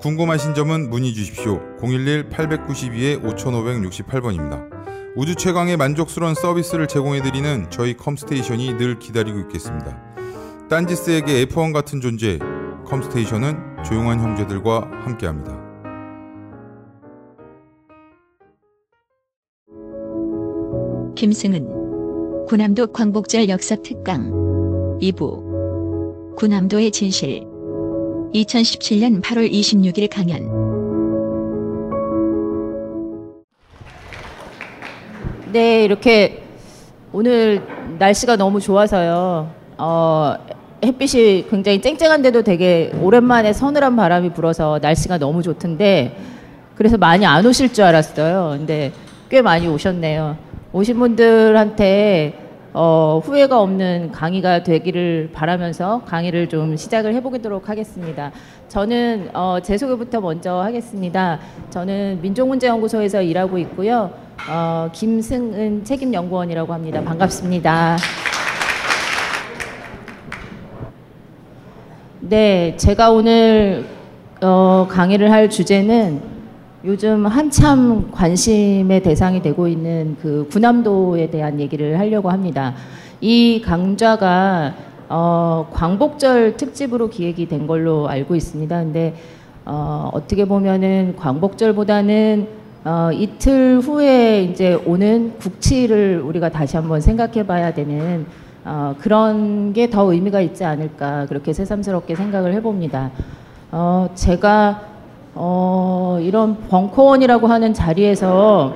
궁금하신 점은 문의 주십시오. 011-892-5568번입니다. 우주 최강의 만족스러운 서비스를 제공해드리는 저희 컴스테이션이 늘 기다리고 있겠습니다. 딴지스에게 F1 같은 존재, 컴스테이션은 조용한 형제들과 함께합니다. 김승은 군함도 광복절 역사 특강 2부 군함도의 진실 2017년 8월 26일 강연 네, 이렇게 오늘 날씨가 너무 좋아서요. 어, 햇빛이 굉장히 쨍쨍한데도 되게 오랜만에 서늘한 바람이 불어서 날씨가 너무 좋던데 그래서 많이 안 오실 줄 알았어요. 근데 꽤 많이 오셨네요. 오신 분들한테 어, 후회가 없는 강의가 되기를 바라면서 강의를 좀 시작을 해보도록 하겠습니다. 저는 어, 제 소개부터 먼저 하겠습니다. 저는 민족문제연구소에서 일하고 있고요. 어, 김승은 책임연구원이라고 합니다. 반갑습니다. 네, 제가 오늘 어, 강의를 할 주제는 요즘 한참 관심의 대상이 되고 있는 그 군함도에 대한 얘기를 하려고 합니다. 이 강좌가 어, 광복절 특집으로 기획이 된 걸로 알고 있습니다. 근데 어, 어떻게 보면은 광복절보다는 어, 이틀 후에 이제 오는 국치를 우리가 다시 한번 생각해 봐야 되는 어, 그런 게 더 의미가 있지 않을까 그렇게 새삼스럽게 생각을 해봅니다. 어, 제가 어, 이런 벙커원이라고 하는 자리에서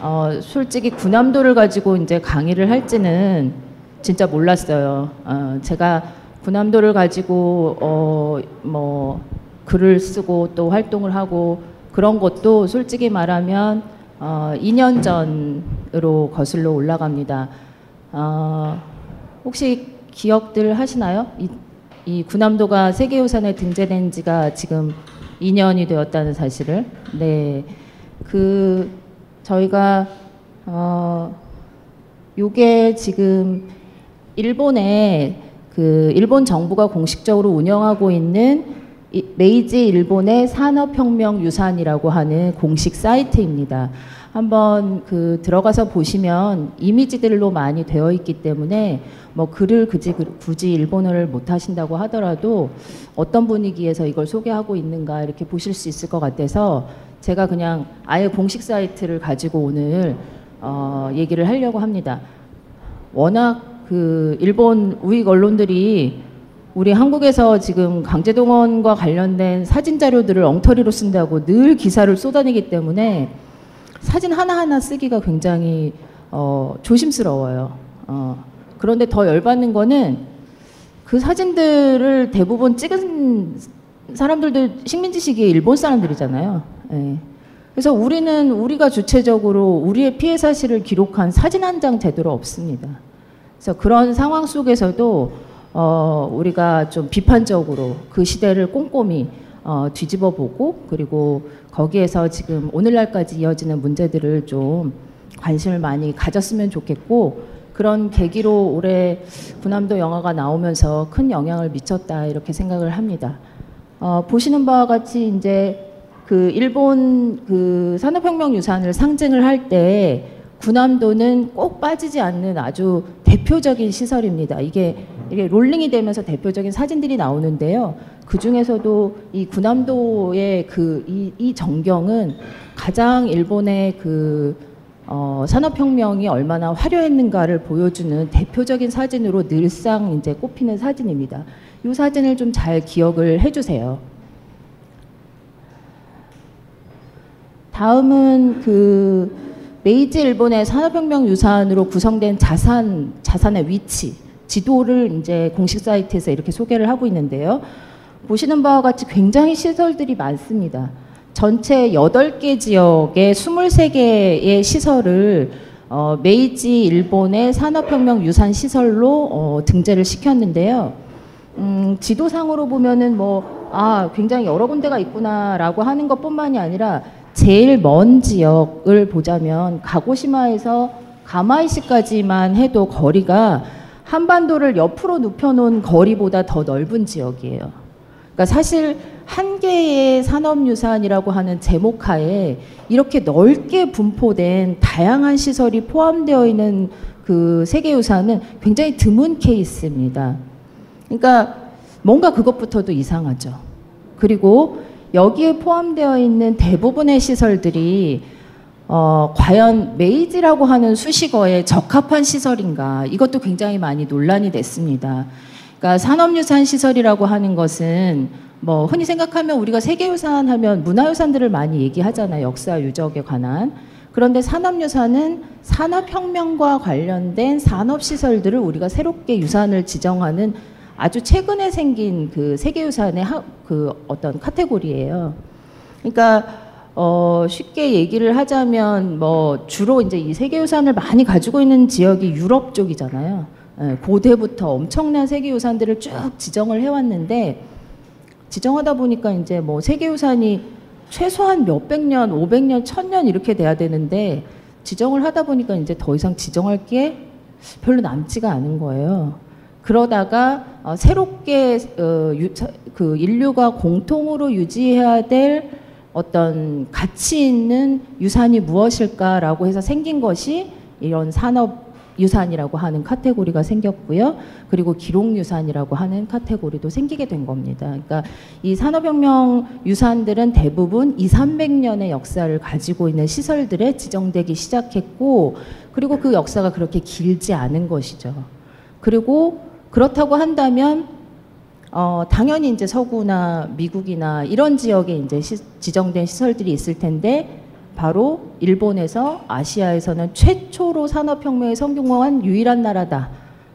어, 솔직히 군함도를 가지고 이제 강의를 할지는 진짜 몰랐어요. 어, 제가 군함도를 가지고 어, 뭐 글을 쓰고 또 활동을 하고 그런 것도 솔직히 말하면 어, 2년 전으로 거슬러 올라갑니다. 어, 혹시 기억들 하시나요? 이, 이 군함도가 세계유산에 등재된 지가 지금 2년이 되었다는 사실을. 네. 그, 저희가, 어, 요게 지금 일본에 그 일본 정부가 공식적으로 운영하고 있는 이- 메이지 일본의 산업혁명 유산이라고 하는 공식 사이트입니다. 한번 그 들어가서 보시면 이미지들로 많이 되어 있기 때문에 뭐 글을 굳이, 굳이 일본어를 못 하신다고 하더라도 어떤 분위기에서 이걸 소개하고 있는가 이렇게 보실 수 있을 것 같아서 제가 그냥 아예 공식 사이트를 가지고 오늘 어, 얘기를 하려고 합니다. 워낙 그 일본 우익 언론들이 우리 한국에서 지금 강제동원과 관련된 사진 자료들을 엉터리로 쓴다고 늘 기사를 쏟아내기 때문에 사진 하나하나 쓰기가 굉장히 어, 조심스러워요. 어, 그런데 더 열받는 거는 그 사진들을 대부분 찍은 사람들도 식민지 시기에 일본 사람들이잖아요. 예. 그래서 우리는 우리가 주체적으로 우리의 피해 사실을 기록한 사진 한 장 제대로 없습니다. 그래서 그런 상황 속에서도 어, 우리가 좀 비판적으로 그 시대를 꼼꼼히 어, 뒤집어 보고 그리고 거기에서 지금 오늘날까지 이어지는 문제들을 좀 관심을 많이 가졌으면 좋겠고 그런 계기로 올해 군함도 영화가 나오면서 큰 영향을 미쳤다 이렇게 생각을 합니다. 어, 보시는 바와 같이 이제 그 일본 그 산업혁명 유산을 상징을 할 때 군함도는 꼭 빠지지 않는 아주 대표적인 시설입니다. 이게 이게 롤링이 되면서 대표적인 사진들이 나오는데요. 그 중에서도 이 군함도의 그이 이 전경은 가장 일본의 그 어, 산업혁명이 얼마나 화려했는가를 보여주는 대표적인 사진으로 늘상 이제 꼽히는 사진입니다. 이 사진을 좀 잘 기억을 해주세요. 다음은 그 메이지 일본의 산업혁명 유산으로 구성된 자산 자산의 위치 지도를 이제 공식 사이트에서 이렇게 소개를 하고 있는데요. 보시는 바와 같이 굉장히 시설들이 많습니다. 전체 8개 지역에 23개의 시설을 어, 메이지 일본의 산업혁명 유산 시설로 어, 등재를 시켰는데요. 음, 지도상으로 보면은 뭐, 아, 굉장히 여러 군데가 있구나라고 하는 것 뿐만이 아니라 제일 먼 지역을 보자면 가고시마에서 가마이시까지만 해도 거리가 한반도를 옆으로 눕혀놓은 거리보다 더 넓은 지역이에요. 그러니까 사실 한 개의 산업유산이라고 하는 제목 하에 이렇게 넓게 분포된 다양한 시설이 포함되어 있는 그 세계유산은 굉장히 드문 케이스입니다. 그러니까 뭔가 그것부터도 이상하죠. 그리고 여기에 포함되어 있는 대부분의 시설들이 어, 과연 메이지라고 하는 수식어에 적합한 시설인가 이것도 굉장히 많이 논란이 됐습니다. 그러니까 산업유산 시설이라고 하는 것은 뭐 흔히 생각하면 우리가 세계유산 하면 문화유산들을 많이 얘기하잖아요. 역사 유적에 관한. 그런데 산업유산은 산업혁명과 관련된 산업시설들을 우리가 새롭게 유산을 지정하는 아주 최근에 생긴 그 세계유산의 하, 그 어떤 카테고리예요. 그러니까 어, 쉽게 얘기를 하자면 뭐 주로 이제 이 세계유산을 많이 가지고 있는 지역이 유럽 쪽이잖아요. 예, 고대부터 엄청난 세계유산들을 쭉 지정을 해왔는데 지정하다 보니까 이제 뭐 세계유산이 최소한 몇백 년, 오백 년, 천 년 이렇게 돼야 되는데 지정을 하다 보니까 이제 더 이상 지정할 게 별로 남지가 않은 거예요. 그러다가 어, 새롭게 어, 유, 그 인류가 공통으로 유지해야 될 어떤 가치 있는 유산이 무엇일까라고 해서 생긴 것이 이런 산업 유산이라고 하는 카테고리가 생겼고요. 그리고 기록 유산이라고 하는 카테고리도 생기게 된 겁니다. 그러니까 이 산업혁명 유산들은 대부분 2, 300년의 역사를 가지고 있는 시설들에 지정되기 시작했고 그리고 그 역사가 그렇게 길지 않은 것이죠. 그리고 그렇다고 한다면 어, 당연히 이제 서구나 미국이나 이런 지역에 이제 시, 지정된 시설들이 있을 텐데 바로 일본에서 아시아에서는 최초로 산업혁명에 성공한 유일한 나라다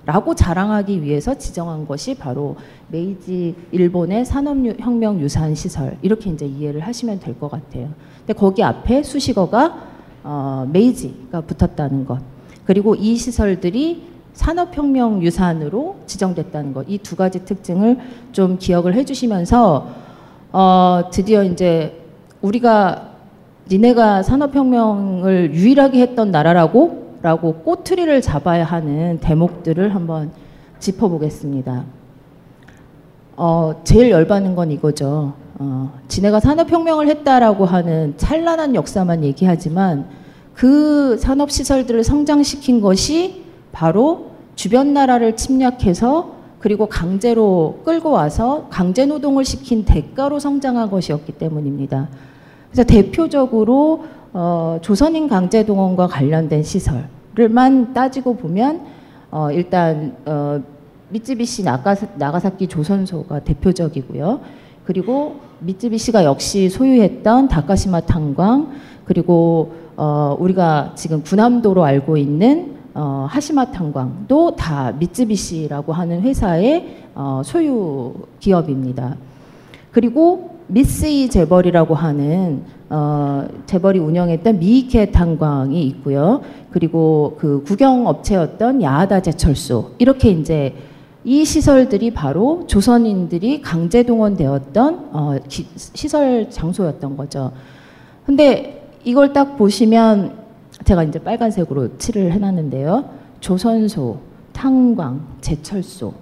라고 자랑하기 위해서 지정한 것이 바로 메이지 일본의 산업혁명 유산 시설 이렇게 이제 이해를 하시면 될 것 같아요. 근데 거기 앞에 수식어가 어, 메이지가 붙었다는 것 그리고 이 시설들이 산업혁명 유산으로 지정됐다는 것 이 두 가지 특징을 좀 기억을 해주시면서 어, 드디어 이제 우리가 니네가 산업혁명을 유일하게 했던 나라라고? 라고 꼬투리를 잡아야 하는 대목들을 한번 짚어보겠습니다. 어, 제일 열받는 건 이거죠. 어, 지네가 산업혁명을 했다라고 하는 찬란한 역사만 얘기하지만 그 산업시설들을 성장시킨 것이 바로 주변 나라를 침략해서 그리고 강제로 끌고 와서 강제 노동을 시킨 대가로 성장한 것이었기 때문입니다. 그래서 대표적으로 어, 조선인 강제 동원과 관련된 시설을만 따지고 보면 어, 일단 어, 미쯔비시 나가, 나가사키 조선소가 대표적이고요. 그리고 미쯔비시가 역시 소유했던 다카시마 탄광 그리고 어, 우리가 지금 군함도로 알고 있는 어, 하시마 탄광도 다 미쯔비시라고 하는 회사의 어, 소유 기업입니다. 그리고 미스이 재벌이라고 하는 어, 재벌이 운영했던 미이케 탄광이 있고요. 그리고 그 국영업체였던 야하다 제철소 이렇게 이제 이 시설들이 바로 조선인들이 강제 동원되었던 어, 기, 시설 장소였던 거죠. 근데 이걸 딱 보시면 제가 이제 빨간색으로 칠을 해놨는데요. 조선소, 탄광, 제철소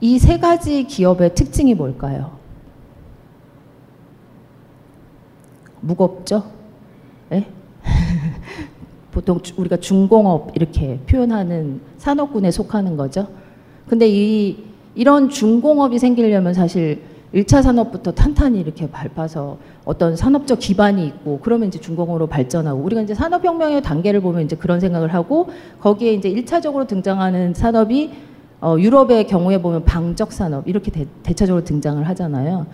이 세 가지 기업의 특징이 뭘까요? 무겁죠? 네? 보통 우리가 중공업 이렇게 표현하는 산업군에 속하는 거죠. 근데 이 이런 중공업이 생기려면 사실 1차 산업부터 탄탄히 이렇게 밟아서 어떤 산업적 기반이 있고 그러면 이제 중공업으로 발전하고 우리가 이제 산업혁명의 단계를 보면 이제 그런 생각을 하고 거기에 이제 1차적으로 등장하는 산업이 어, 유럽의 경우에 보면 방적 산업 이렇게 대, 대차적으로 등장을 하잖아요.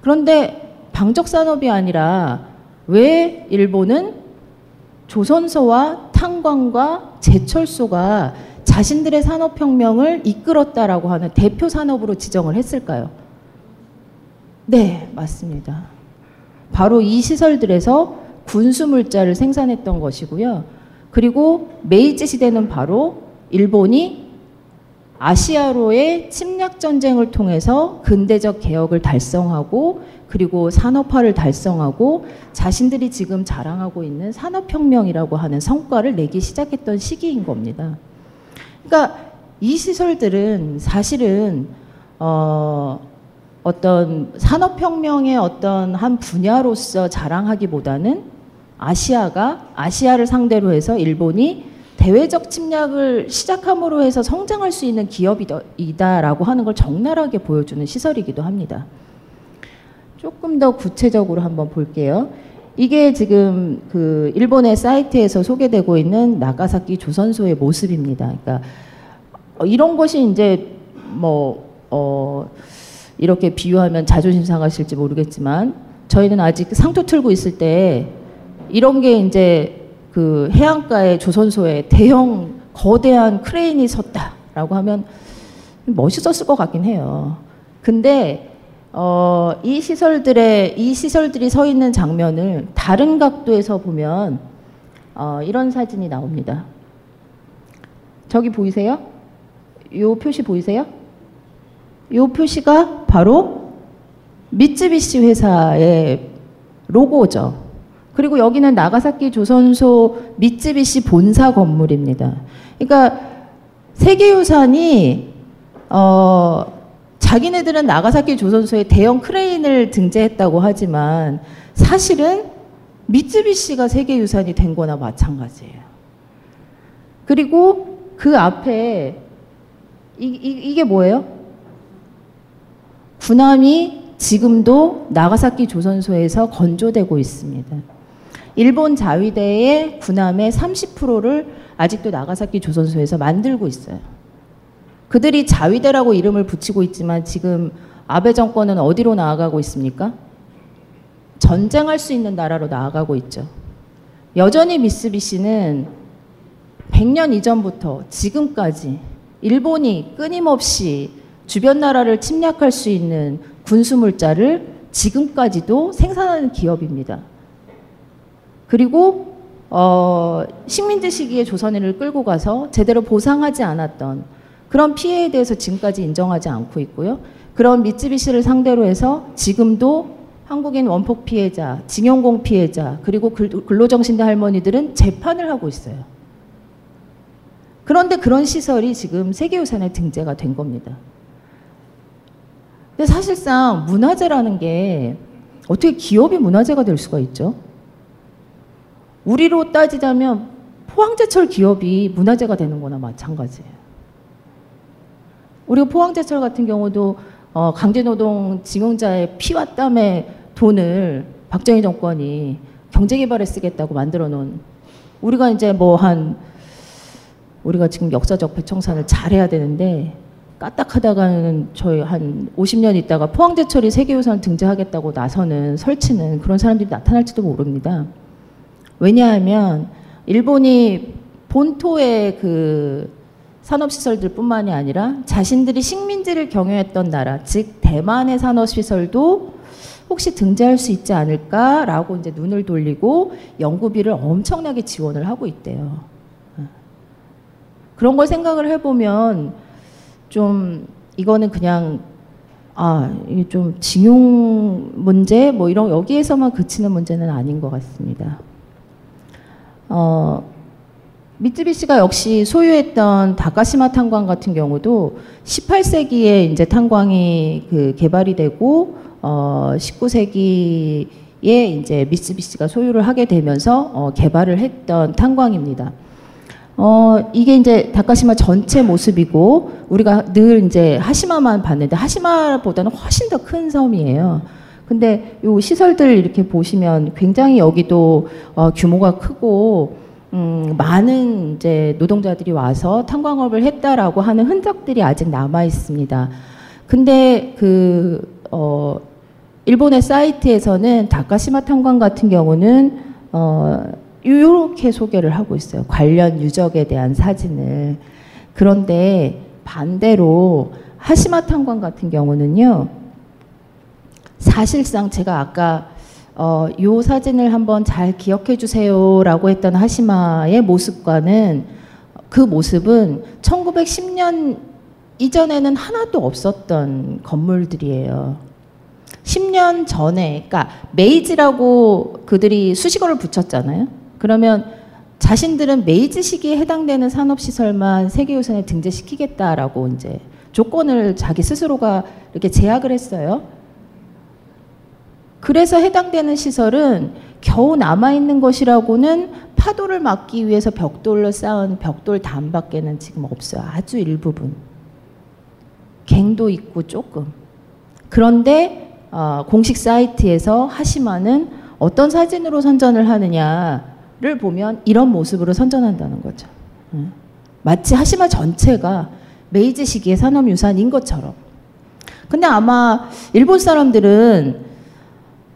그런데 방적 산업이 아니라 왜 일본은 조선소와 탄광과 제철소가 자신들의 산업혁명을 이끌었다라고 하는 대표 산업으로 지정을 했을까요? 네, 맞습니다. 바로 이 시설들에서 군수 물자를 생산했던 것이고요. 그리고 메이지 시대는 바로 일본이 아시아로의 침략 전쟁을 통해서 근대적 개혁을 달성하고 그리고 산업화를 달성하고 자신들이 지금 자랑하고 있는 산업혁명이라고 하는 성과를 내기 시작했던 시기인 겁니다. 그러니까 이 시설들은 사실은 어, 어떤 산업혁명의 어떤 한 분야로서 자랑하기보다는 아시아가 아시아를 상대로 해서 일본이 대외적 침략을 시작함으로 해서 성장할 수 있는 기업이다라고 하는 걸 적나라하게 보여주는 시설이기도 합니다. 조금 더 구체적으로 한번 볼게요. 이게 지금 그 일본의 사이트에서 소개되고 있는 나가사키 조선소의 모습입니다. 그러니까 어, 이런 것이 이제 뭐 어, 이렇게 비유하면 자존심 상하실지 모르겠지만 저희는 아직 상토 틀고 있을 때 이런 게 이제 그 해안가의 조선소에 대형 거대한 크레인이 섰다라고 하면 멋있었을 것 같긴 해요. 근데 어, 이 시설들의 이 시설들이 서 있는 장면을 다른 각도에서 보면 어, 이런 사진이 나옵니다. 저기 보이세요? 요 표시 보이세요? 요 표시가 바로 미쯔비시 회사의 로고죠. 그리고 여기는 나가사키 조선소 미쯔비시 본사 건물입니다. 그러니까 세계유산이 어, 자기네들은 나가사키 조선소에 대형 크레인을 등재했다고 하지만 사실은 미쯔비시가 세계유산이 된 거나 마찬가지예요. 그리고 그 앞에 이, 이, 이게 뭐예요? 군함이 지금도 나가사키 조선소에서 건조되고 있습니다. 일본 자위대의 군함의 30%를 아직도 나가사키 조선소에서 만들고 있어요. 그들이 자위대라고 이름을 붙이고 있지만 지금 아베 정권은 어디로 나아가고 있습니까? 전쟁할 수 있는 나라로 나아가고 있죠. 여전히 미쓰비시는 100년 이전부터 지금까지 일본이 끊임없이 주변 나라를 침략할 수 있는 군수물자를 지금까지도 생산하는 기업입니다. 그리고 어, 식민지 시기에 조선인을 끌고 가서 제대로 보상하지 않았던 그런 피해에 대해서 지금까지 인정하지 않고 있고요. 그런 미쯔비시를 상대로 해서 지금도 한국인 원폭 피해자, 징용공 피해자, 그리고 근로정신대 할머니들은 재판을 하고 있어요. 그런데 그런 시설이 지금 세계유산에 등재가 된 겁니다. 근데 사실상 문화재라는 게 어떻게 기업이 문화재가 될 수가 있죠? 우리로 따지자면 포항제철 기업이 문화재가 되는 거나 마찬가지예요. 우리가 포항제철 같은 경우도 어, 강제노동 징용자의 피와 땀의 돈을 박정희 정권이 경제개발에 쓰겠다고 만들어 놓은 우리가 이제 뭐 한 우리가 지금 역사적 배청산을 잘해야 되는데 까딱하다가는 저희 한 50년 있다가 포항제철이 세계유산 등재하겠다고 나서는 설치는 그런 사람들이 나타날지도 모릅니다. 왜냐하면 일본이 본토의 그 산업시설들 뿐만이 아니라 자신들이 식민지를 경유했던 나라, 즉 대만의 산업시설도 혹시 등재할 수 있지 않을까라고 이제 눈을 돌리고 연구비를 엄청나게 지원을 하고 있대요. 그런 걸 생각을 해보면 좀 이거는 그냥 아 이게 좀 징용 문제 뭐 이런 여기에서만 그치는 문제는 아닌 것 같습니다. 어, 미쯔비시가 역시 소유했던 다카시마 탄광 같은 경우도 18세기에 이제 탄광이 그 개발이 되고 어, 19세기에 이제 미쯔비시가 소유를 하게 되면서 어, 개발을 했던 탄광입니다. 어, 이게 이제 다카시마 전체 모습이고 우리가 늘 이제 하시마만 봤는데 하시마보다는 훨씬 더 큰 섬이에요. 근데 요 시설들 이렇게 보시면 굉장히 여기도 어, 규모가 크고 음, 많은 이제 노동자들이 와서 탄광업을 했다라고 하는 흔적들이 아직 남아 있습니다. 근데 그 어, 일본의 사이트에서는 다카시마 탄광 같은 경우는 어, 이렇게 소개를 하고 있어요. 관련 유적에 대한 사진을. 그런데 반대로 하시마 탄광 같은 경우는요. 사실상 제가 아까 어, 요 사진을 한번 잘 기억해 주세요라고 했던 하시마의 모습과는 그 모습은 1910년 이전에는 하나도 없었던 건물들이에요. 10년 전에, 그러니까 메이지라고 그들이 수식어를 붙였잖아요. 그러면 자신들은 메이지 시기에 해당되는 산업시설만 세계유산에 등재시키겠다라고 이제 조건을 자기 스스로가 이렇게 제약을 했어요. 그래서 해당되는 시설은 겨우 남아있는 것이라고는 파도를 막기 위해서 벽돌로 쌓은 벽돌 담밖에는 지금 없어요. 아주 일부분. 갱도 있고 조금. 그런데 어, 공식 사이트에서 하시마는 어떤 사진으로 선전을 하느냐 를 보면 이런 모습으로 선전한다는 거죠. 응. 마치 하시마 전체가 메이지 시기의 산업유산인 것처럼. 근데 아마 일본 사람들은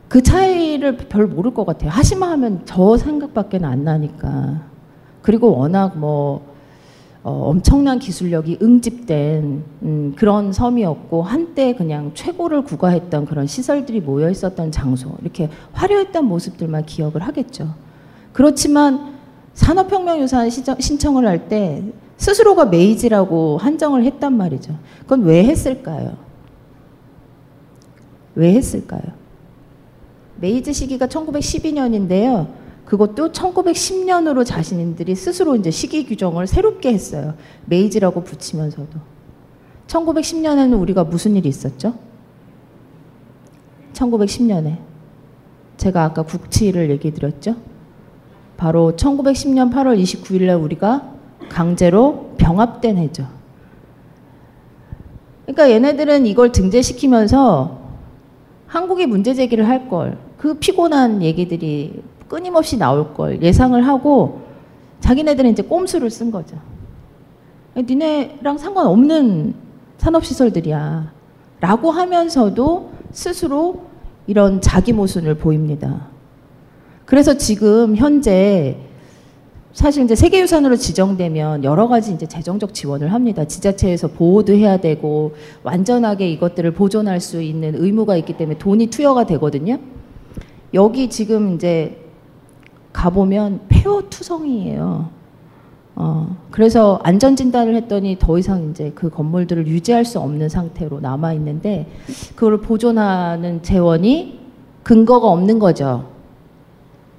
그 차이를 별 모를 것 같아요. 하시마 하면 저 생각밖에 안 나니까. 그리고 워낙 뭐 어, 엄청난 기술력이 응집된 음, 그런 섬이었고 한때 그냥 최고를 구가했던 그런 시설들이 모여 있었던 장소 이렇게 화려했던 모습들만 기억을 하겠죠. 그렇지만 산업혁명유산 신청을 할 때 스스로가 메이지라고 한정을 했단 말이죠. 그건 왜 했을까요? 왜 했을까요? 메이지 시기가 1912년인데요. 그것도 1910년으로 자신들이 스스로 이제 시기 규정을 새롭게 했어요. 메이지라고 붙이면서도. 1910년에는 우리가 무슨 일이 있었죠? 1910년에 제가 아까 국치를 얘기 드렸죠? 바로 1910년 8월 29일 날 우리가 강제로 병합된 해죠. 그러니까 얘네들은 이걸 등재시키면서 한국이 문제 제기를 할 걸, 그 피곤한 얘기들이 끊임없이 나올 걸 예상을 하고 자기네들은 이제 꼼수를 쓴 거죠. 니네랑 상관없는 산업시설들이야. 라고 하면서도 스스로 이런 자기 모순을 보입니다. 그래서 지금 현재 사실 이제 세계유산으로 지정되면 여러 가지 이제 재정적 지원을 합니다. 지자체에서 보호도 해야 되고 완전하게 이것들을 보존할 수 있는 의무가 있기 때문에 돈이 투여가 되거든요. 여기 지금 이제 가보면 폐허 투성이에요. 어, 그래서 안전 진단을 했더니 더 이상 이제 그 건물들을 유지할 수 없는 상태로 남아 있는데 그걸 보존하는 재원이 근거가 없는 거죠.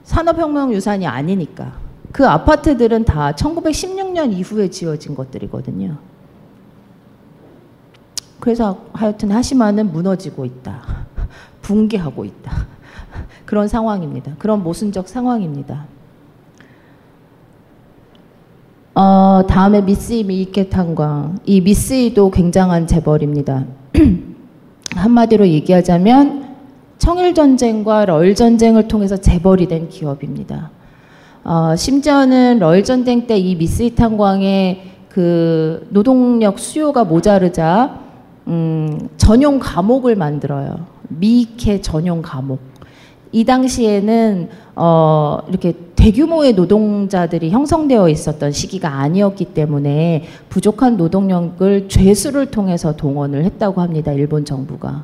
산업혁명 유산이 아니니까. 그 아파트들은 다 1916년 이후에 지어진 것들이거든요. 그래서 하여튼 하시마는 무너지고 있다. 붕괴하고 있다. 그런 상황입니다. 그런 모순적 상황입니다. 어, 다음에 미쓰이 미이케 탄광. 이 미쓰이도 굉장한 재벌입니다. 한마디로 얘기하자면 청일전쟁과 럴전쟁을 통해서 재벌이 된 기업입니다. 어, 심지어는 러일 전쟁 때 이 미스이 탄광의 그 노동력 수요가 모자르자 음, 전용 감옥을 만들어요. 미케 전용 감옥. 이 당시에는 어, 이렇게 대규모의 노동자들이 형성되어 있었던 시기가 아니었기 때문에 부족한 노동력을 죄수를 통해서 동원을 했다고 합니다. 일본 정부가.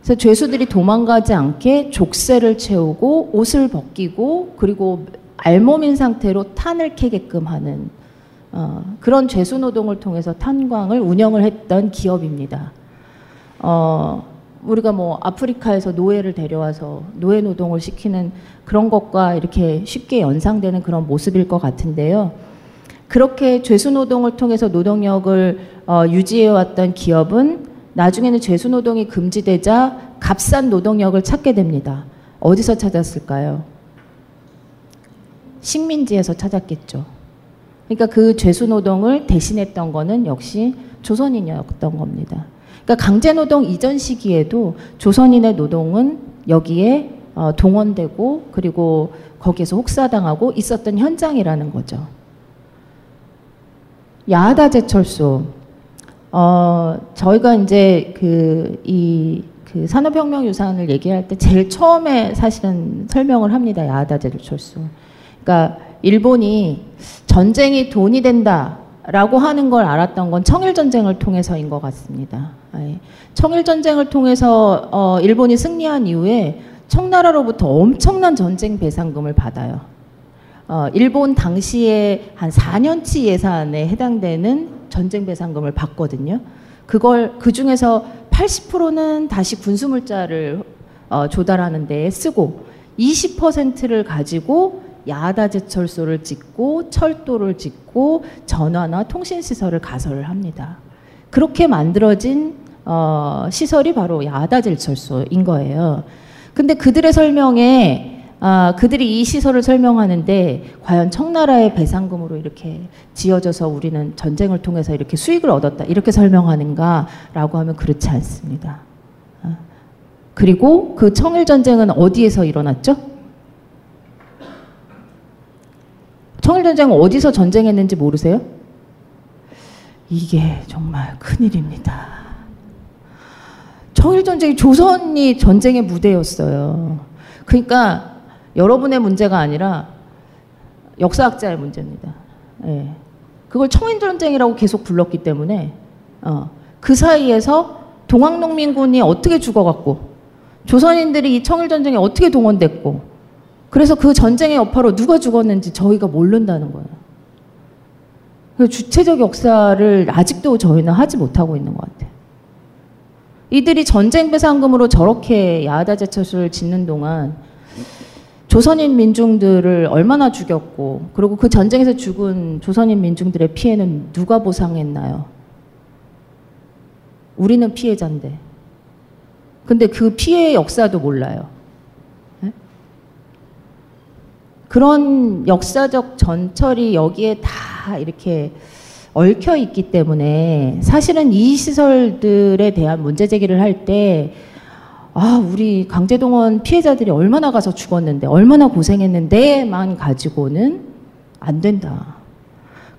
그래서 죄수들이 도망가지 않게 족쇄를 채우고 옷을 벗기고 그리고 알몸인 상태로 탄을 캐게끔 하는 어, 그런 죄수 노동을 통해서 탄광을 운영을 했던 기업입니다. 어, 우리가 뭐 아프리카에서 노예를 데려와서 노예 노동을 시키는 그런 것과 이렇게 쉽게 연상되는 그런 모습일 것 같은데요. 그렇게 죄수 노동을 통해서 노동력을 어, 유지해 왔던 기업은 나중에는 죄수 노동이 금지되자 값싼 노동력을 찾게 됩니다. 어디서 찾았을까요? 식민지에서 찾았겠죠. 그러니까 그 죄수 노동을 대신했던 거는 역시 조선인이었던 겁니다. 그러니까 강제 노동 이전 시기에도 조선인의 노동은 여기에 어, 동원되고 그리고 거기에서 혹사당하고 있었던 현장이라는 거죠. 야하다 제철소. 어, 저희가 이제 그, 이, 그 산업혁명 유산을 얘기할 때 제일 처음에 사실은 설명을 합니다. 야하다 제철소. 그러니까 일본이 전쟁이 돈이 된다 라고 하는 걸 알았던 건 청일 전쟁을 통해서인 것 같습니다. 예. 청일 전쟁을 통해서 어, 일본이 승리한 이후에 청나라로부터 엄청난 전쟁 배상금을 받아요. 어, 일본 당시에 한 4년치 예산에 해당되는 전쟁 배상금을 받거든요. 그걸 그 중에서 80%는 다시 군수물자를 어, 조달하는 데 쓰고 20%를 가지고 야다 제철소를 짓고 철도를 짓고 전화나 통신 시설을 가설을 합니다. 그렇게 만들어진 어, 시설이 바로 야다 제철소인 거예요. 근데 그들의 설명에 아, 그들이 이 시설을 설명하는데 과연 청나라의 배상금으로 이렇게 지어져서 우리는 전쟁을 통해서 이렇게 수익을 얻었다 이렇게 설명하는가라고 하면 그렇지 않습니다. 아, 그리고 그 청일 전쟁은 어디에서 일어났죠? 청일 전쟁은 어디서 전쟁했는지 모르세요? 이게 정말 큰일입니다. 청일 전쟁이 조선이 전쟁의 무대였어요. 그러니까 여러분의 문제가 아니라 역사학자의 문제입니다. 예. 그걸 청인전쟁이라고 계속 불렀기 때문에 어, 그 사이에서 동학농민군이 어떻게 죽어갔고 조선인들이 이 청일전쟁에 어떻게 동원됐고 그래서 그 전쟁의 여파로 누가 죽었는지 저희가 모른다는 거예요. 그 주체적 역사를 아직도 저희는 하지 못하고 있는 것 같아요. 이들이 전쟁 배상금으로 저렇게 야하다 제철소를 짓는 동안 조선인 민중들을 얼마나 죽였고 그리고 그 전쟁에서 죽은 조선인 민중들의 피해는 누가 보상했나요? 우리는 피해자인데. 근데 그 피해의 역사도 몰라요. 네? 그런 역사적 전철이 여기에 다 이렇게 얽혀 있기 때문에 사실은 이 시설들에 대한 문제 제기를 할때 아, 우리 강제동원 피해자들이 얼마나 가서 죽었는데, 얼마나 고생했는데만 가지고는 안 된다.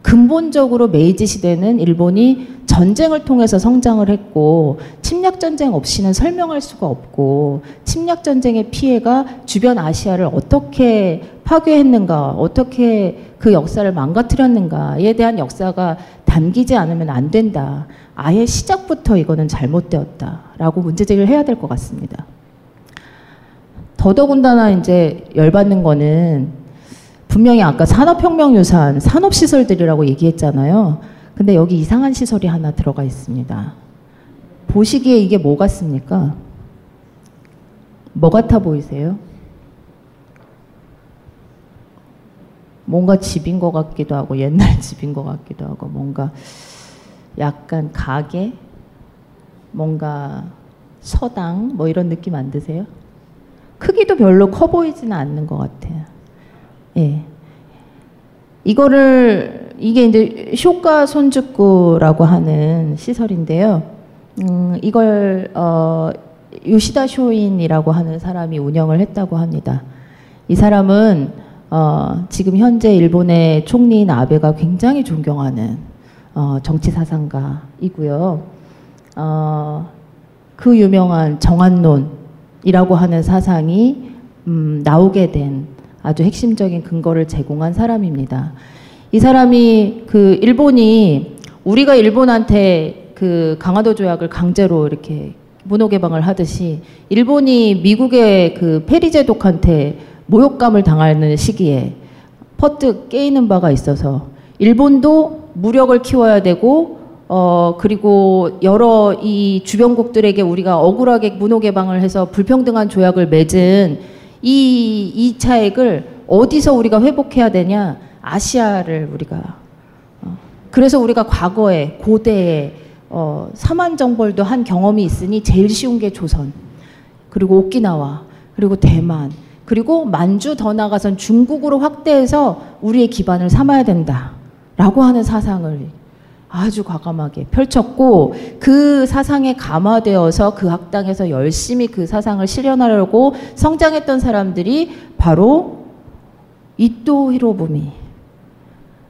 근본적으로 메이지 시대는 일본이 전쟁을 통해서 성장을 했고 침략 전쟁 없이는 설명할 수가 없고 침략 전쟁의 피해가 주변 아시아를 어떻게 파괴했는가, 어떻게 그 역사를 망가뜨렸는가에 대한 역사가 담기지 않으면 안 된다. 아예 시작부터 이거는 잘못되었다라고 문제 제기를 해야 될 것 같습니다. 더더군다나 이제 열받는 거는 분명히 아까 산업혁명유산, 산업시설들이라고 얘기했잖아요. 근데 여기 이상한 시설이 하나 들어가 있습니다. 보시기에 이게 뭐 같습니까? 뭐 같아 보이세요? 뭔가 집인 것 같기도 하고 옛날 집인 것 같기도 하고 뭔가 약간 가게 뭔가 서당 뭐 이런 느낌 안 드세요? 크기도 별로 커 보이지는 않는 것 같아요. 예. 이거를 이게 이제 쇼가 손죽구라고 하는 시설인데요. 음, 이걸 어, 요시다 쇼인이라고 하는 사람이 운영을 했다고 합니다. 이 사람은 어, 지금 현재 일본의 총리인 아베가 굉장히 존경하는 어, 정치 사상가이고요. 어, 그 유명한 정한론이라고 하는 사상이 음, 나오게 된 아주 핵심적인 근거를 제공한 사람입니다. 이 사람이 그 일본이 우리가 일본한테 그 강화도 조약을 강제로 이렇게 문호 개방을 하듯이 일본이 미국의 그 페리 제독한테 모욕감을 당하는 시기에 퍼뜩 깨이는 바가 있어서 일본도 무력을 키워야 되고 어 그리고 여러 이 주변국들에게 우리가 억울하게 문호 개방을 해서 불평등한 조약을 맺은 이 이 차액을 어디서 우리가 회복해야 되냐? 아시아를 우리가 어, 그래서 우리가 과거에 고대에 어, 사만 정벌도 한 경험이 있으니 제일 쉬운 게 조선 그리고 오키나와 그리고 대만 그리고 만주 더 나가선 중국으로 확대해서 우리의 기반을 삼아야 된다 라고 하는 사상을 아주 과감하게 펼쳤고 그 사상에 감화되어서 그 학당에서 열심히 그 사상을 실현하려고 성장했던 사람들이 바로 이토 히로부미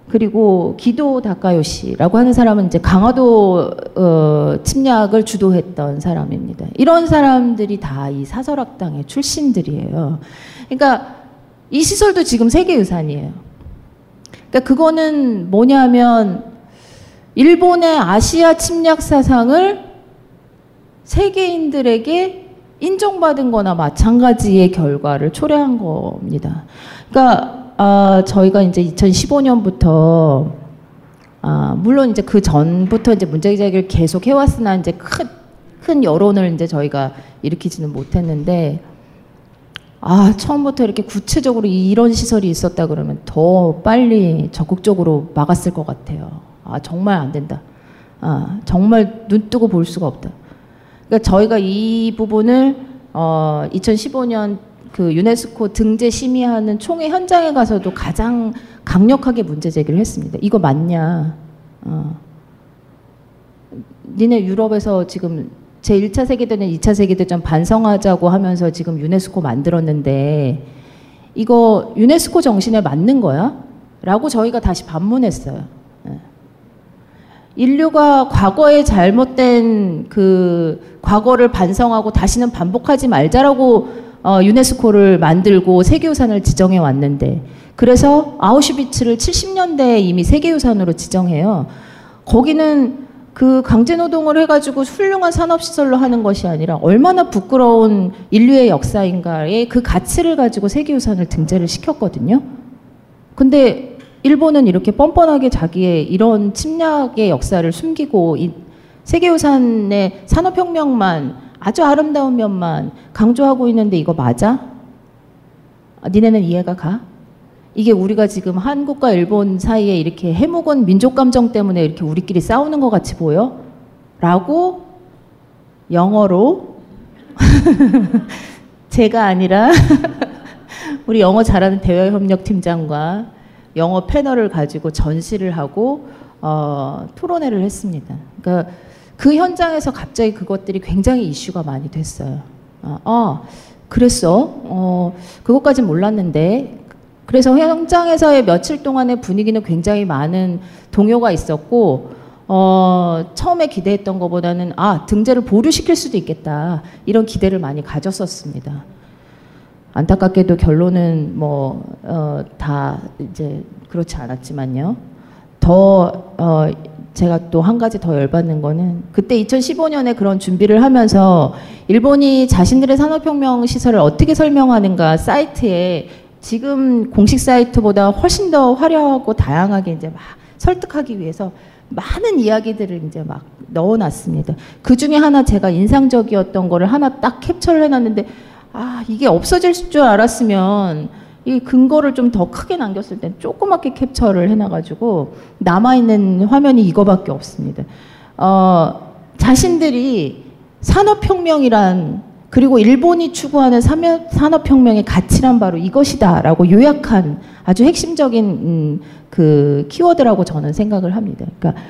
그리고 기도 다카요시라고 하는 사람은 이제 강화도 어, 침략을 주도했던 사람입니다. 이런 사람들이 다 이 사설학당의 출신들이에요. 그러니까 이 시설도 지금 세계유산이에요. 그러니까 그거는 뭐냐면 일본의 아시아 침략 사상을 세계인들에게 인정받은 거나 마찬가지의 결과를 초래한 겁니다. 그러니까 아, 저희가 이제 2015년부터 아, 물론 이제 그 전부터 이제 문제 제기를 계속 해왔으나 이제 큰, 큰 여론을 이제 저희가 일으키지는 못했는데 아, 처음부터 이렇게 구체적으로 이런 시설이 있었다 그러면 더 빨리 적극적으로 막았을 것 같아요. 아, 정말 안 된다. 아, 정말 눈 뜨고 볼 수가 없다. 그러니까 저희가 이 부분을 어, 2015년 그 유네스코 등재 심의하는 총회 현장에 가서도 가장 강력하게 문제 제기를 했습니다. 이거 맞냐? 어. 니네 유럽에서 지금 제 1차 세계대전, 2차 세계대전 반성하자고 하면서 지금 유네스코 만들었는데 이거 유네스코 정신에 맞는 거야? 라고 저희가 다시 반문했어요. 예. 인류가 과거에 잘못된 그 과거를 반성하고 다시는 반복하지 말자라고 어, 유네스코를 만들고 세계유산을 지정해 왔는데 그래서 아우슈비츠를 70년대에 이미 세계유산으로 지정해요. 거기는 그 강제노동을 해가지고 훌륭한 산업시설로 하는 것이 아니라 얼마나 부끄러운 인류의 역사인가의 그 가치를 가지고 세계유산을 등재를 시켰거든요. 근데 일본은 이렇게 뻔뻔하게 자기의 이런 침략의 역사를 숨기고 이 세계유산의 산업혁명만 아주 아름다운 면만 강조하고 있는데 이거 맞아? 아, 니네는 이해가 가? 이게 우리가 지금 한국과 일본 사이에 이렇게 해묵은 민족 감정 때문에 이렇게 우리끼리 싸우는 것 같이 보여? 라고 영어로 제가 아니라 우리 영어 잘하는 대외협력팀장과 영어 패널을 가지고 전시를 하고 어, 토론회를 했습니다. 그러니까 그 현장에서 갑자기 그것들이 굉장히 이슈가 많이 됐어요. 아, 아 그랬어? 어, 그것까진 몰랐는데 그래서 현장에서의 며칠 동안의 분위기는 굉장히 많은 동요가 있었고 어, 처음에 기대했던 것보다는 아 등재를 보류시킬 수도 있겠다 이런 기대를 많이 가졌었습니다. 안타깝게도 결론은 뭐다 어, 이제 그렇지 않았지만요. 더 어, 제가 또 한 가지 더 열받는 거는 그때 2015년에 그런 준비를 하면서 일본이 자신들의 산업혁명 시설을 어떻게 설명하는가 사이트에 지금 공식 사이트보다 훨씬 더 화려하고 다양하게 이제 막 설득하기 위해서 많은 이야기들을 이제 막 넣어놨습니다. 그 중에 하나 제가 인상적이었던 거를 하나 딱 캡처를 해놨는데 아 이게 없어질 줄 알았으면 이 근거를 좀 더 크게 남겼을 땐 조그맣게 capture를 해놔가지고 남아있는 화면이 이거밖에 없습니다. 어, 자신들이 산업혁명이란 그리고 일본이 추구하는 산업혁명의 가치란 바로 이것이다라고 요약한 아주 핵심적인 음, 그 키워드라고 저는 생각을 합니다. 그러니까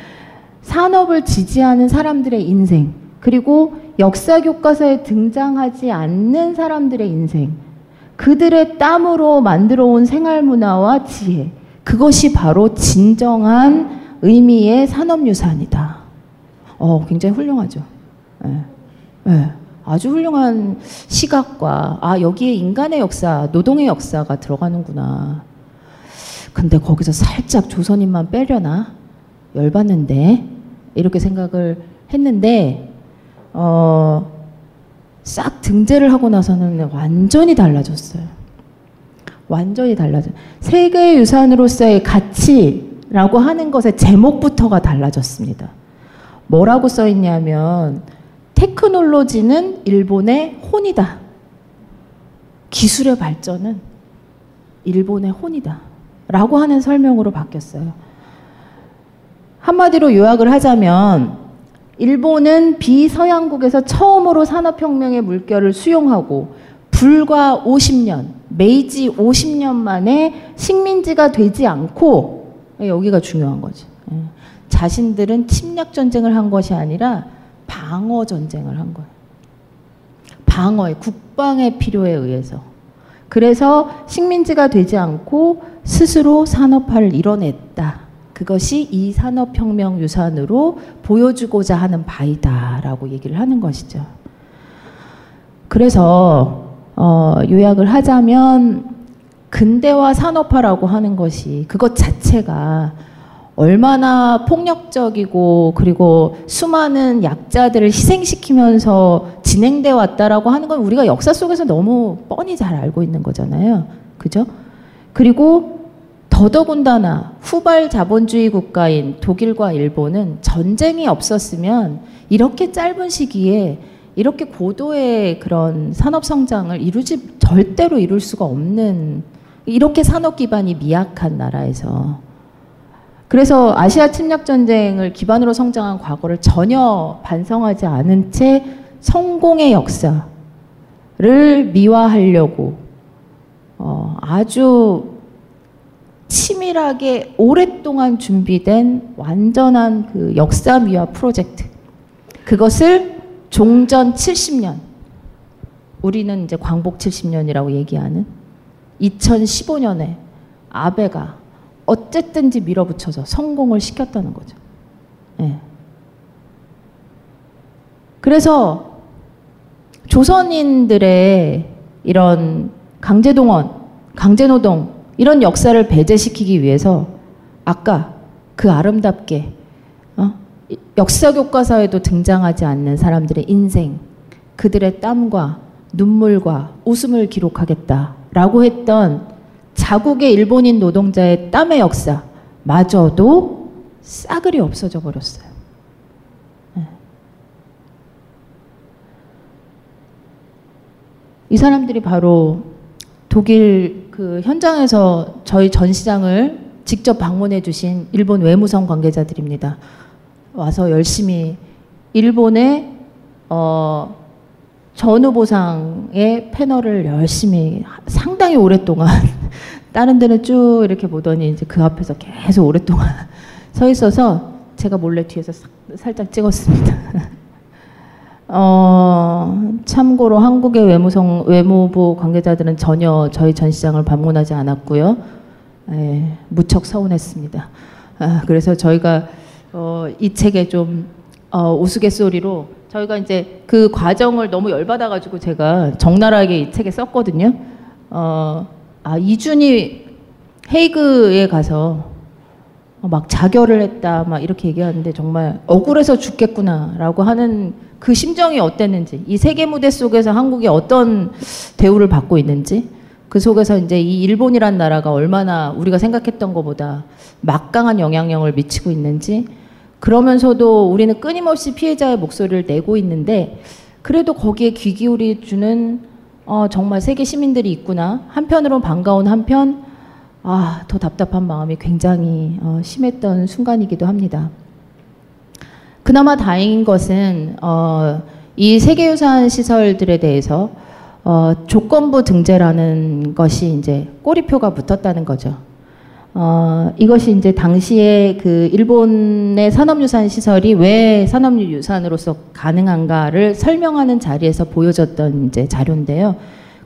산업을 지지하는 사람들의 인생 그리고 역사 교과서에 등장하지 않는 사람들의 인생 그들의 땀으로 만들어 온 생활 문화와 지혜 그것이 바로 진정한 의미의 산업 유산이다. 어, 굉장히 훌륭하죠. 네. 네. 아주 훌륭한 시각과 아 여기에 인간의 역사, 노동의 역사가 들어가는구나. 근데 거기서 살짝 조선인만 빼려나 열받는데 이렇게 생각을 했는데 어, 싹 등재를 하고 나서는 완전히 달라졌어요. 완전히 달라져. 세계 유산으로서의 가치라고 하는 것의 제목부터가 달라졌습니다. 뭐라고 써 있냐면 테크놀로지는 일본의 혼이다. 기술의 발전은 일본의 혼이다. 라고 하는 설명으로 바뀌었어요. 한마디로 요약을 하자면 일본은 비서양국에서 처음으로 산업혁명의 물결을 수용하고 불과 50년, 메이지 50년 만에 식민지가 되지 않고 여기가 중요한 거죠. 예. 자신들은 침략 전쟁을 한 것이 아니라 방어 전쟁을 한 거예요. 방어에 국방의 필요에 의해서. 그래서 식민지가 되지 않고 스스로 산업화를 이뤄냈다. 그것이 이 산업혁명 유산으로 보여주고자 하는 바이다라고 얘기를 하는 것이죠. 그래서 어, 요약을 하자면 근대화 산업화라고 하는 것이 그것 자체가 얼마나 폭력적이고 그리고 수많은 약자들을 희생시키면서 진행돼 왔다라고 하는 건 우리가 역사 속에서 너무 뻔히 잘 알고 있는 거잖아요. 그죠? 그리고 더더군다나 후발 자본주의 국가인 독일과 일본은 전쟁이 없었으면 이렇게 짧은 시기에 이렇게 고도의 그런 산업 성장을 이루지 절대로 이룰 수가 없는 이렇게 산업 기반이 미약한 나라에서 그래서 아시아 침략 전쟁을 기반으로 성장한 과거를 전혀 반성하지 않은 채 성공의 역사를 미화하려고 어, 아주 치밀하게 오랫동안 준비된 완전한 그 역사 미화 프로젝트. 그것을 종전 70년, 우리는 이제 광복 70년이라고 얘기하는 2015년에 아베가 어쨌든지 밀어붙여서 성공을 시켰다는 거죠. 예. 그래서 조선인들의 이런 강제동원, 강제노동, 이런 역사를 배제시키기 위해서 아까 그 아름답게 어? 역사 교과서에도 등장하지 않는 사람들의 인생, 그들의 땀과 눈물과 웃음을 기록하겠다라고 했던 자국의 일본인 노동자의 땀의 역사 마저도 싸그리 없어져 버렸어요. 네. 이 사람들이 바로 독일 그 현장에서 저희 전시장을 직접 방문해 주신 일본 외무성 관계자들입니다. 와서 열심히 일본의 어, 전후 보상의 패널을 열심히 상당히 오랫동안 다른 데는 쭉 이렇게 보더니 이제 그 앞에서 계속 오랫동안 서 있어서 제가 몰래 뒤에서 살짝 찍었습니다. 어, 참고로 한국의 외무성, 외무부 관계자들은 전혀 저희 전시장을 방문하지 않았고요. 예, 무척 서운했습니다. 아, 그래서 저희가 어, 이 책에 좀 어, 우스갯소리로 저희가 이제 그 과정을 너무 열받아가지고 제가 적나라하게 이 책에 썼거든요. 어, 아, 이준이 헤이그에 가서 막 자결을 했다, 막 이렇게 얘기하는데 정말 억울해서 죽겠구나라고 하는 그 심정이 어땠는지, 이 세계 무대 속에서 한국이 어떤 대우를 받고 있는지, 그 속에서 이제 이 일본이란 나라가 얼마나 우리가 생각했던 것보다 막강한 영향력을 미치고 있는지, 그러면서도 우리는 끊임없이 피해자의 목소리를 내고 있는데, 그래도 거기에 귀 기울이 주는 어, 정말 세계 시민들이 있구나. 한편으로 반가운 한편, 아, 더 답답한 마음이 굉장히 어, 심했던 순간이기도 합니다. 그나마 다행인 것은 어, 이 세계유산 시설들에 대해서 어, 조건부 등재라는 것이 이제 꼬리표가 붙었다는 거죠. 어, 이것이 이제 당시에 그 일본의 산업유산 시설이 왜 산업유산으로서 가능한가를 설명하는 자리에서 보여졌던 이제 자료인데요.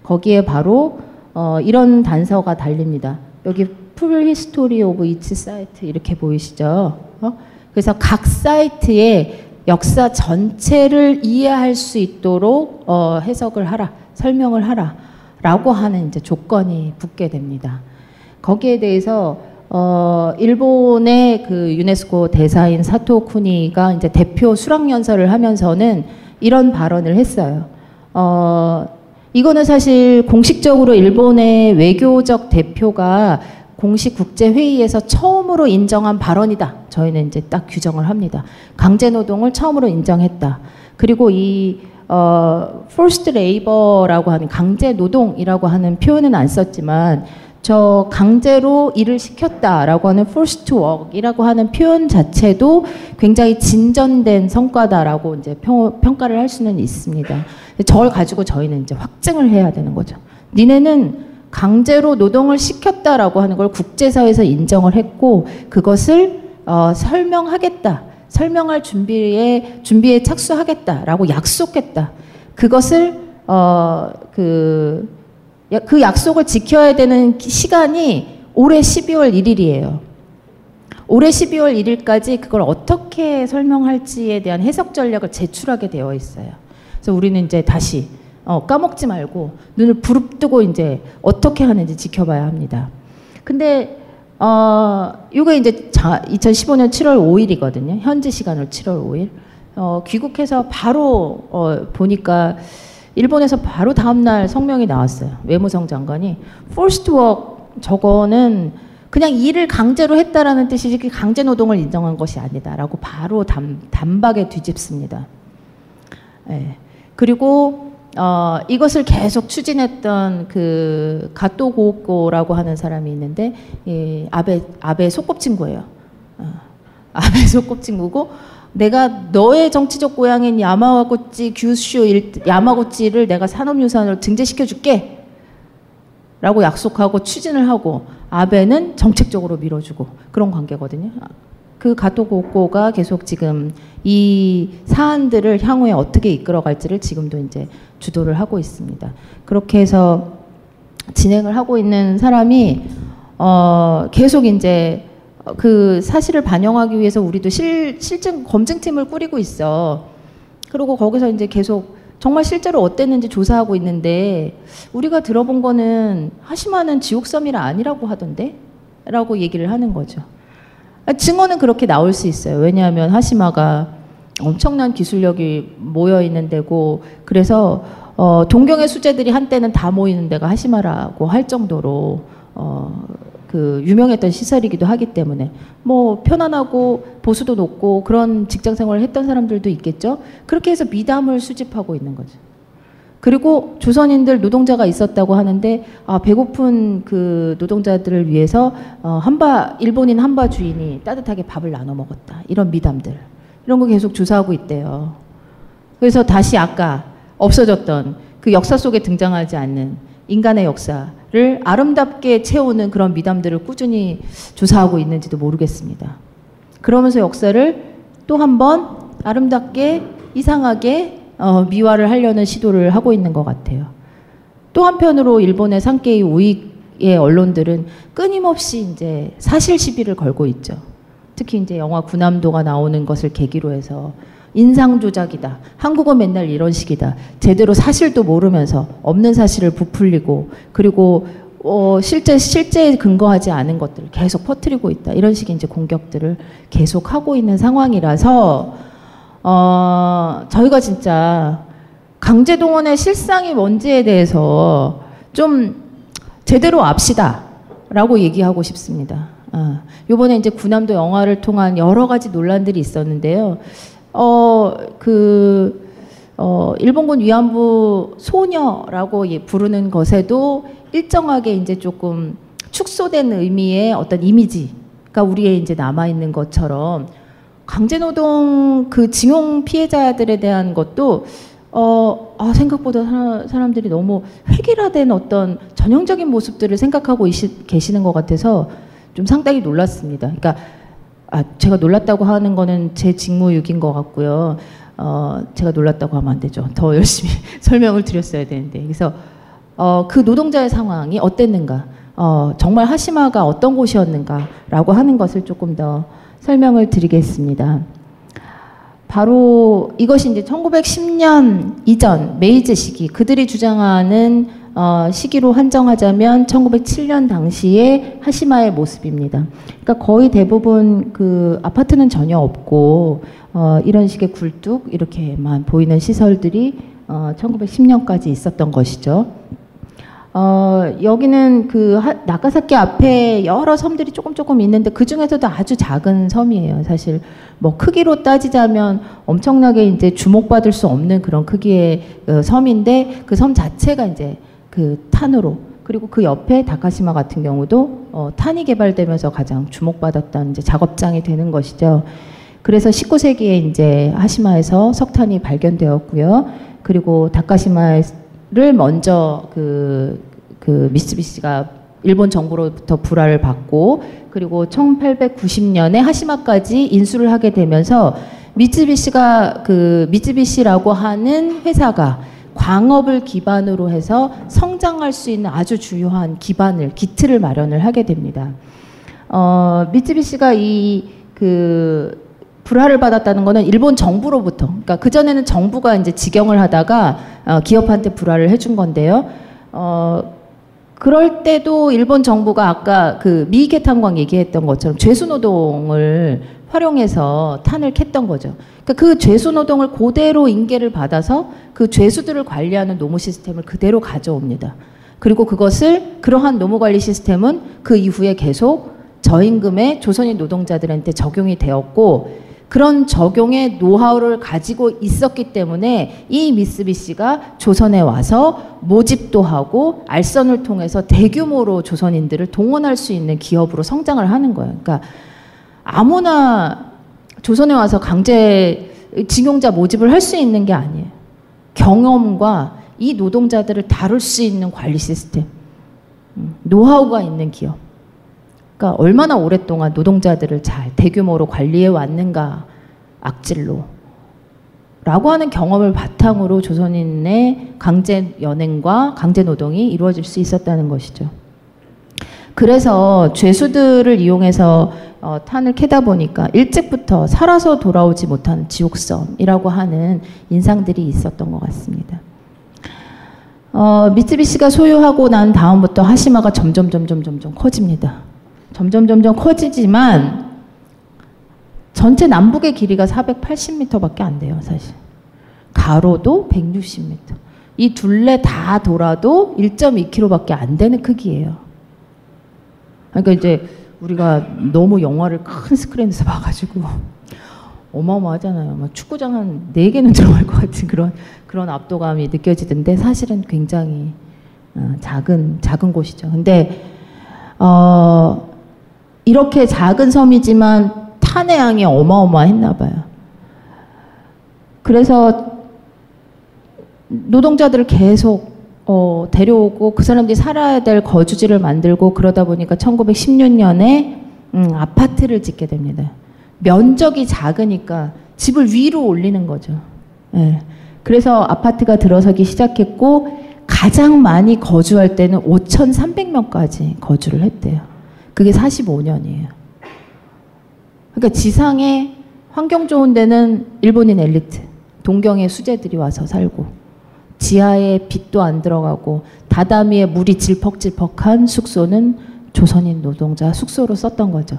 거기에 바로 어, 이런 단서가 달립니다. 여기 full history of each site 이렇게 보이시죠? 어? 그래서 각 사이트의 역사 전체를 이해할 수 있도록 어, 해석을 하라, 설명을 하라 라고 하는 이제 조건이 붙게 됩니다. 거기에 대해서 어, 일본의 그 유네스코 대사인 사토 쿠니가 이제 대표 수락 연설을 하면서는 이런 발언을 했어요. 어, 이거는 사실 공식적으로 일본의 외교적 대표가 공식 국제 회의에서 처음으로 인정한 발언이다. 저희는 이제 딱 규정을 합니다. 강제 노동을 처음으로 인정했다. 그리고 이 어, forced labor라고 하는 강제 노동이라고 하는 표현은 안 썼지만 저 강제로 일을 시켰다라고 하는 forced to work이라고 하는 표현 자체도 굉장히 진전된 성과다라고 이제 평, 평가를 할 수는 있습니다. 저걸 가지고 저희는 이제 확증을 해야 되는 거죠. 니네는 강제로 노동을 시켰다라고 하는 걸 국제사회에서 인정을 했고 그것을 어, 설명하겠다. 설명할 준비에 준비에 착수하겠다라고 약속했다. 그것을 어, 그 그 약속을 지켜야 되는 시간이 올해 12월 1일이에요. 올해 12월 1일까지 그걸 어떻게 설명할지에 대한 해석 전략을 제출하게 되어 있어요. 그래서 우리는 이제 다시 어, 까먹지 말고 눈을 부릅뜨고 이제 어떻게 하는지 지켜봐야 합니다. 근데 어, 이게 이제 자, 2015년 7월 5일이거든요. 현지 시간으로 7월 5일. 어, 귀국해서 바로 어, 보니까 일본에서 바로 다음날 성명이 나왔어요. 외무성 장관이 forced work 저거는 그냥 일을 강제로 했다라는 뜻이지 그 강제 노동을 인정한 것이 아니다라고 바로 단, 단박에 뒤집습니다. 예. 그리고 어, 이것을 계속 추진했던 그 가토 고고라고 하는 사람이 있는데 예, 아베 아베 소꿉친구예요. 어, 아베 소꿉친구고 내가 너의 정치적 고향인 야마구치 규슈 일, 야마구치를 내가 산업유산으로 증제시켜 줄게. 라고 약속하고 추진을 하고 아베는 정책적으로 밀어주고 그런 관계거든요. 그 가토고고가 계속 지금 이 사안들을 향후에 어떻게 이끌어갈지를 지금도 이제 주도를 하고 있습니다. 그렇게 해서 진행을 하고 있는 사람이 어 계속 이제 그 사실을 반영하기 위해서 우리도 실 실증 검증팀을 꾸리고 있어. 그리고 거기서 이제 계속 정말 실제로 어땠는지 조사하고 있는데 우리가 들어본 거는 하시마는 지옥섬이라 아니라고 하던데 라고 얘기를 하는 거죠. 증언은 그렇게 나올 수 있어요. 왜냐하면 하시마가 엄청난 기술력이 모여 있는 데고 그래서 어, 동경의 수재들이 한때는 다 모이는 데가 하시마라고 할 정도로 어, 그 유명했던 시설이기도 하기 때문에 뭐 편안하고 보수도 높고 그런 직장 생활을 했던 사람들도 있겠죠. 그렇게 해서 미담을 수집하고 있는 거죠. 그리고 조선인들 노동자가 있었다고 하는데 아, 배고픈 그 노동자들을 위해서 어, 한바 일본인 한바 주인이 따뜻하게 밥을 나눠 먹었다 이런 미담들 이런 거 계속 조사하고 있대요. 그래서 다시 아까 없어졌던 그 역사 속에 등장하지 않는 인간의 역사 를 아름답게 채우는 그런 미담들을 꾸준히 조사하고 있는지도 모르겠습니다. 그러면서 역사를 또 한 번 아름답게 이상하게 어, 미화를 하려는 시도를 하고 있는 것 같아요. 또 한편으로 일본의 상케이 우익의 언론들은 끊임없이 이제 사실 시비를 걸고 있죠. 특히 이제 영화 군함도가 나오는 것을 계기로 해서 인상 조작이다. 한국어 맨날 이런 식이다. 제대로 사실도 모르면서 없는 사실을 부풀리고 그리고 어, 실제 실제에 근거하지 않은 것들을 계속 퍼뜨리고 있다. 이런 식의 이제 공격들을 계속 하고 있는 상황이라서 어, 저희가 진짜 강제 동원의 실상이 뭔지에 대해서 좀 제대로 압시다라고 얘기하고 싶습니다. 어, 요번에 이제 군함도 영화를 통한 여러 가지 논란들이 있었는데요. 어, 그, 어, 일본군 위안부 소녀라고 예, 부르는 것에도 일정하게 이제 조금 축소된 의미의 어떤 이미지가 우리의 이제 남아있는 것처럼 강제노동 그 징용 피해자들에 대한 것도 어, 아, 생각보다 사, 사람들이 너무 획일화된 어떤 전형적인 모습들을 생각하고 계시는 것 같아서 좀 상당히 놀랐습니다. 그러니까 아, 제가 놀랐다고 하는 거는 제 직무유기인 것 같고요. 어, 제가 놀랐다고 하면 안 되죠. 더 열심히 설명을 드렸어야 되는데. 그래서 어, 그 노동자의 상황이 어땠는가, 어, 정말 하시마가 어떤 곳이었는가라고 하는 것을 조금 더 설명을 드리겠습니다. 바로 이것이 이제 1910년 이전 메이지 시기 그들이 주장하는 어, 시기로 한정하자면 1907년 당시의 하시마의 모습입니다. 그러니까 거의 대부분 그 아파트는 전혀 없고 어, 이런 식의 굴뚝 이렇게만 보이는 시설들이 어, 1910년까지 있었던 것이죠. 어, 여기는 그 하, 나가사키 앞에 여러 섬들이 조금 조금 있는데 그 중에서도 아주 작은 섬이에요. 사실 뭐 크기로 따지자면 엄청나게 이제 주목받을 수 없는 그런 크기의 어, 섬인데 그 섬 자체가 이제 그 탄으로 그리고 그 옆에 다카시마 같은 경우도 어, 탄이 개발되면서 가장 주목받았던 이제 작업장이 되는 것이죠. 그래서 19세기에 이제 하시마에서 석탄이 발견되었고요. 그리고 다카시마를 먼저 그, 그 미쓰비시가 일본 정부로부터 불화를 받고 그리고 1890년에 하시마까지 인수를 하게 되면서 미쓰비시가 그 미쓰비시라고 하는 회사가 광업을 기반으로 해서 성장할 수 있는 아주 주요한 기반을 기틀을 마련을 하게 됩니다. 어, 미쯔비시가 이그 불화를 받았다는 것은 일본 정부로부터 그러니까 그 전에는 정부가 이제 직영을 하다가 어, 기업한테 불화를 해준 건데요. 어, 그럴 때도 일본 정부가 아까 그 미이케 탄광 얘기했던 것처럼 죄수 노동을 활용해서 탄을 캤던 거죠. 그러니까 그 죄수 노동을 그대로 인계를 받아서 그 죄수들을 관리하는 노무 시스템을 그대로 가져옵니다. 그리고 그것을 그러한 노무 관리 시스템은 그 이후에 계속 저임금의 조선인 노동자들한테 적용이 되었고 그런 적용의 노하우를 가지고 있었기 때문에 이 미쓰비시가 조선에 와서 모집도 하고 알선을 통해서 대규모로 조선인들을 동원할 수 있는 기업으로 성장을 하는 거예요. 그러니까 아무나 조선에 와서 강제 징용자 모집을 할 수 있는 게 아니에요. 경험과 이 노동자들을 다룰 수 있는 관리 시스템, 음, 노하우가 있는 기업. 그러니까 얼마나 오랫동안 노동자들을 잘 대규모로 관리해 왔는가 악질로 라고 하는 경험을 바탕으로 조선인의 강제 연행과 강제 노동이 이루어질 수 있었다는 것이죠. 그래서 죄수들을 이용해서 어, 탄을 캐다 보니까 일찍부터 살아서 돌아오지 못하는 지옥섬이라고 하는 인상들이 있었던 것 같습니다. 어, 미쓰비시가 소유하고 난 다음부터 하시마가 점점 점점 점점 커집니다. 점점 점점 커지지만 전체 남북의 길이가 480m밖에 안 돼요, 사실. 가로도 160m. 이 둘레 다 돌아도 1.2km밖에 안 되는 크기예요. 그러니까 이제 우리가 너무 영화를 큰 스크린에서 봐가지고 어마어마하잖아요. 막 축구장 한 4개는 들어갈 것 같은 그런, 그런 압도감이 느껴지던데 사실은 굉장히 어, 작은, 작은 곳이죠. 근데, 어, 이렇게 작은 섬이지만 탄의 양이 어마어마했나 봐요. 그래서 노동자들을 계속 어, 데려오고 그 사람들이 살아야 될 거주지를 만들고 그러다 보니까 1916년에 음, 아파트를 짓게 됩니다. 면적이 작으니까 집을 위로 올리는 거죠. 예. 그래서 아파트가 들어서기 시작했고 가장 많이 거주할 때는 5,300명까지 거주를 했대요. 그게 45년이에요. 그러니까 지상에 환경 좋은 데는 일본인 엘리트, 동경의 수재들이 와서 살고 지하에 빛도 안 들어가고 다다미에 물이 질퍽질퍽한 숙소는 조선인 노동자 숙소로 썼던 거죠.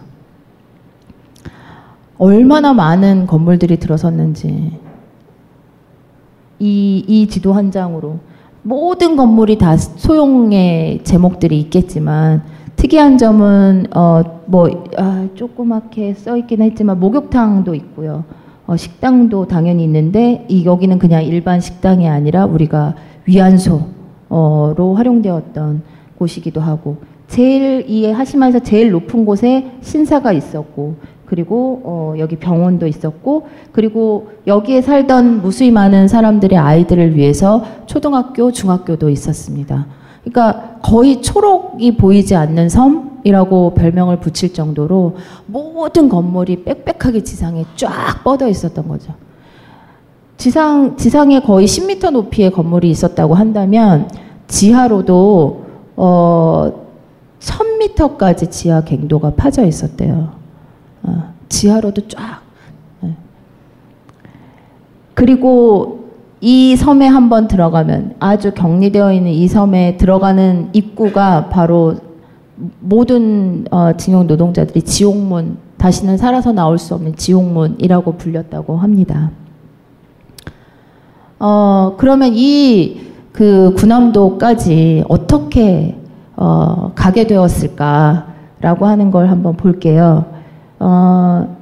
얼마나 많은 건물들이 들어섰는지 이, 이 지도 한 장으로 모든 건물이 다 소용의 제목들이 있겠지만 특이한 점은 어뭐 아, 조그맣게 써 있긴 했지만 목욕탕도 있고요. 어, 식당도 당연히 있는데 이 여기는 그냥 일반 식당이 아니라 우리가 위안소로 활용되었던 곳이기도 하고 제일 이 하시마에서 제일 높은 곳에 신사가 있었고 그리고 어, 여기 병원도 있었고 그리고 여기에 살던 무수히 많은 사람들의 아이들을 위해서 초등학교, 중학교도 있었습니다. 그러니까 거의 초록이 보이지 않는 섬 이라고 별명을 붙일 정도로 모든 건물이 빽빽하게 지상에 쫙 뻗어 있었던 거죠. 지상, 지상에 거의 10m 높이의 건물이 있었다고 한다면 지하로도 어, 1000m까지 지하 갱도가 파져 있었대요. 어, 지하로도 쫙. 네. 그리고 이 섬에 한번 들어가면 아주 격리되어 있는 이 섬에 들어가는 입구가 바로 모든 어, 징용 노동자들이 지옥문 다시는 살아서 나올 수 없는 지옥문이라고 불렸다고 합니다. 어, 그러면 이 그 군함도까지 어떻게 어, 가게 되었을까라고 하는 걸 한번 볼게요. 어,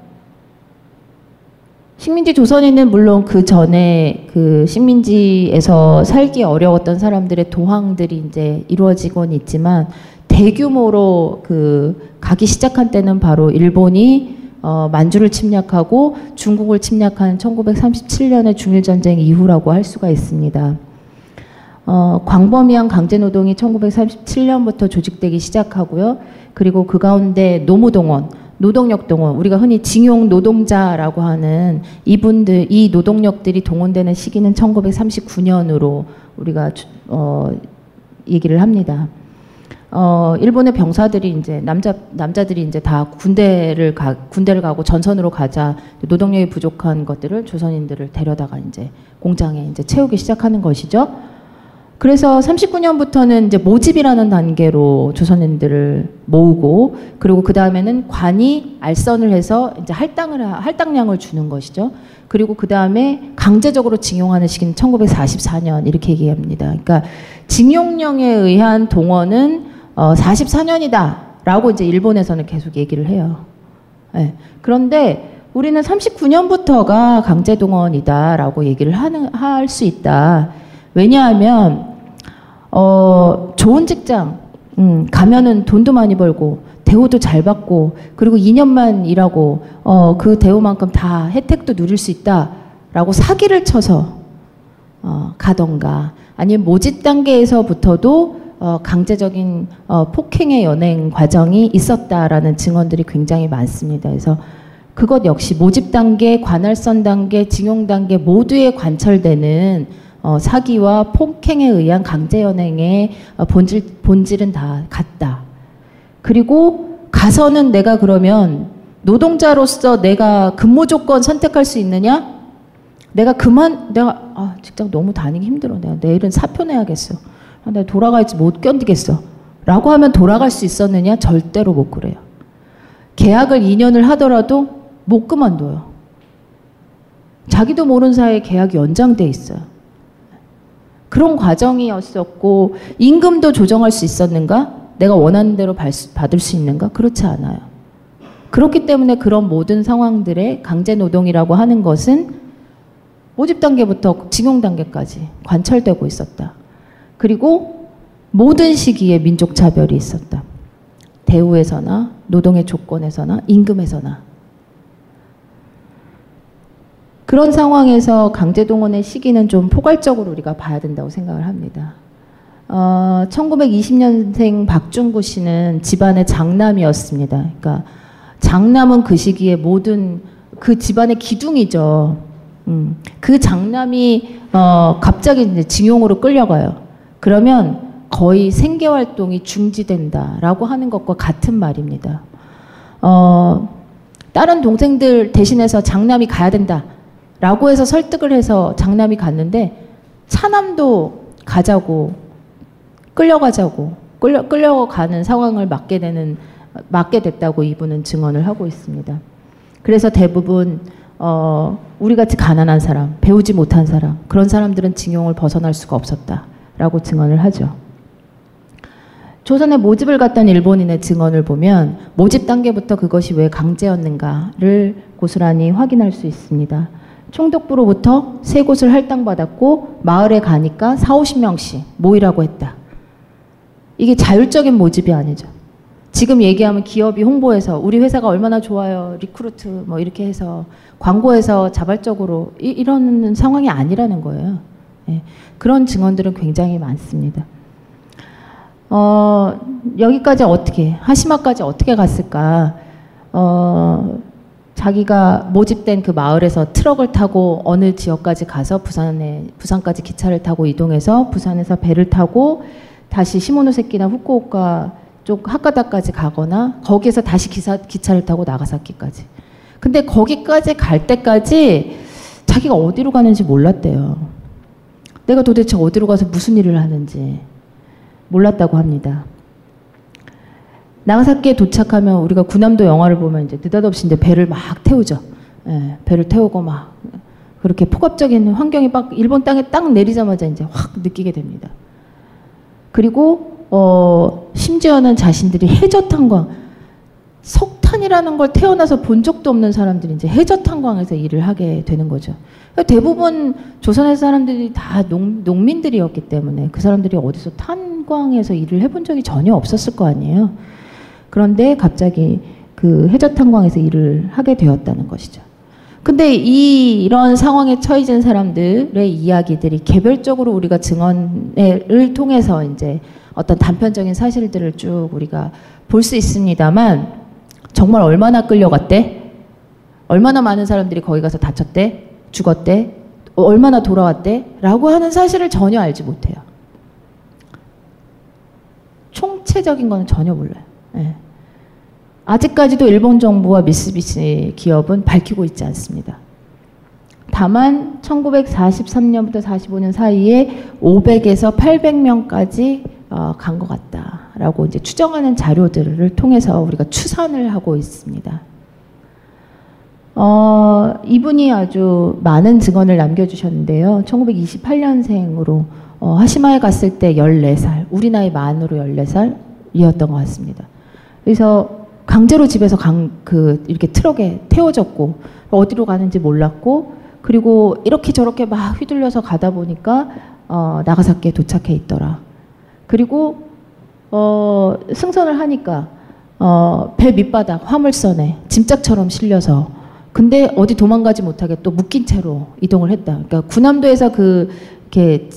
식민지 조선인은 물론 그 전에 그 식민지에서 살기 어려웠던 사람들의 도항들이 이제 이루어지곤 있지만 대규모로 그 가기 시작한 때는 바로 일본이 어, 만주를 침략하고 중국을 침략한 1937년의 중일전쟁 이후라고 할 수가 있습니다. 어, 광범위한 강제노동이 1937년부터 조직되기 시작하고요. 그리고 그 가운데 노무동원, 노동력 동원, 우리가 흔히 징용 노동자라고 하는 이분들, 이 노동력들이 동원되는 시기는 1939년으로 우리가 어, 얘기를 합니다. 어, 일본의 병사들이 이제 남자 남자들이 이제 다 군대를 가 군대를 가고 전선으로 가자 노동력이 부족한 것들을 조선인들을 데려다가 이제 공장에 이제 채우기 시작하는 것이죠. 그래서 39년부터는 이제 모집이라는 단계로 조선인들을 모으고 그리고 그 다음에는 관이 알선을 해서 이제 할당을 할당량을 주는 것이죠. 그리고 그 다음에 강제적으로 징용하는 시기는 1944년 이렇게 얘기합니다. 그러니까 징용령에 의한 동원은 어, 44년이다라고 이제 일본에서는 계속 얘기를 해요. 네. 그런데 우리는 39년부터가 강제 동원이다라고 얘기를 하는 할 수 있다. 왜냐하면 어, 좋은 직장 음, 가면은 돈도 많이 벌고 대우도 잘 받고 그리고 2년만 일하고 어, 그 대우만큼 다 혜택도 누릴 수 있다라고 사기를 쳐서 어, 가던가 아니면 모집 단계에서부터도 어, 강제적인 어, 폭행의 연행 과정이 있었다라는 증언들이 굉장히 많습니다. 그래서 그것 역시 모집 단계, 관할선 단계, 징용 단계 모두에 관철되는 어, 사기와 폭행에 의한 강제 연행의 어, 본질 본질은 다 같다. 그리고 가서는 내가 그러면 노동자로서 내가 근무 조건 선택할 수 있느냐? 내가 그만 내가 아, 직장 너무 다니기 힘들어. 내가 내일은 사표 내야겠어. 아, 내가 돌아갈지 못 견디겠어. 라고 하면 돌아갈 수 있었느냐? 절대로 못 그래요. 계약을 2년을 하더라도 못 그만둬요. 자기도 모르는 사이에 계약이 연장돼 있어요. 그런 과정이었었고 임금도 조정할 수 있었는가? 내가 원하는 대로 받을 수 있는가? 그렇지 않아요. 그렇기 때문에 그런 모든 상황들의 강제 노동이라고 하는 것은 모집 단계부터 징용 단계까지 관철되고 있었다. 그리고 모든 시기에 민족 차별이 있었다. 대우에서나 노동의 조건에서나 임금에서나 그런 상황에서 강제동원의 시기는 좀 포괄적으로 우리가 봐야 된다고 생각을 합니다. 어, 1920년생 박중구 씨는 집안의 장남이었습니다. 그러니까 장남은 그 시기에 모든 그 집안의 기둥이죠. 음, 그 장남이 어, 갑자기 이제 징용으로 끌려가요. 그러면 거의 생계 활동이 중지된다라고 하는 것과 같은 말입니다. 어, 다른 동생들 대신해서 장남이 가야 된다. 라고 해서 설득을 해서 장남이 갔는데 차남도 가자고 끌려가자고 끌려 끌려가는 상황을 맞게 되는 맞게 됐다고 이분은 증언을 하고 있습니다. 그래서 대부분 어, 우리 같이 가난한 사람, 배우지 못한 사람, 그런 사람들은 징용을 벗어날 수가 없었다 라고 증언을 하죠. 조선에 모집을 갔던 일본인의 증언을 보면 모집 단계부터 그것이 왜 강제였는가를 고스란히 확인할 수 있습니다. 총독부로부터 세 곳을 할당받았고 마을에 가니까 4, 50명씩 모이라고 했다. 이게 자율적인 모집이 아니죠. 지금 얘기하면 기업이 홍보해서 우리 회사가 얼마나 좋아요. recruit 뭐 이렇게 해서 광고해서 자발적으로 이, 런 상황이 아니라는 거예요. 네. 그런 증언들은 굉장히 많습니다. 어, 여기까지 어떻게, 하시마까지 어떻게 갔을까? 어, 자기가 모집된 그 마을에서 트럭을 타고 어느 지역까지 가서 부산에 부산까지 기차를 타고 이동해서 부산에서 배를 타고 다시 시모노세키나 후쿠오카 쪽 하카다까지 가거나 거기에서 다시 기사, 기차를 타고 나가사키까지. 근데 거기까지 갈 때까지 자기가 어디로 가는지 몰랐대요. 내가 도대체 어디로 가서 무슨 일을 하는지 몰랐다고 합니다. 나가사키에 도착하면 우리가 구남도 영화를 보면 이제 느닷없이 이제 배를 막 태우죠. 예, 배를 태우고 막 그렇게 폭압적인 환경이 막 일본 땅에 딱 내리자마자 이제 확 느끼게 됩니다. 그리고 어, 심지어는 자신들이 해저탄광 석 탄이라는 걸 태어나서 본 적도 없는 사람들이 이제 해저탄광에서 일을 하게 되는 거죠. 대부분 조선의 사람들이 다 농, 농민들이었기 때문에 그 사람들이 어디서 탄광에서 일을 해본 적이 전혀 없었을 거 아니에요. 그런데 갑자기 그 해저탄광에서 일을 하게 되었다는 것이죠. 근데 이 이런 상황에 처해진 사람들의 이야기들이 개별적으로 우리가 증언을 통해서 이제 어떤 단편적인 사실들을 쭉 우리가 볼 수 있습니다만 정말 얼마나 끌려갔대? 얼마나 많은 사람들이 거기 가서 다쳤대? 죽었대? 얼마나 돌아왔대? 라고 하는 사실을 전혀 알지 못해요. 총체적인 거는 전혀 몰라요. 네. 아직까지도 일본 정부와 미쓰비시 기업은 밝히고 있지 않습니다. 다만 1943년부터 45년 사이에 500에서 800명까지 어, 간것 같다 라고 이제 추정하는 자료들을 통해서 우리가 추산을 하고 있습니다. 어, 이분이 아주 많은 증언을 남겨주셨는데요. 1928년생으로 어, 하시마에 갔을 때 14살, 우리 나이 만으로 14살이었던 것 같습니다. 그래서 강제로 집에서 강, 그, 이렇게 트럭에 태워졌고, 어디로 가는지 몰랐고, 그리고 이렇게 저렇게 막 휘둘려서 가다 보니까, 어, 나가사키에 도착해 있더라. 그리고, 어, 승선을 하니까, 어, 배 밑바닥 화물선에 짐짝처럼 실려서, 근데 어디 도망가지 못하게 또 묶인 채로 이동을 했다. 그러니까 군함도에서 그 이렇게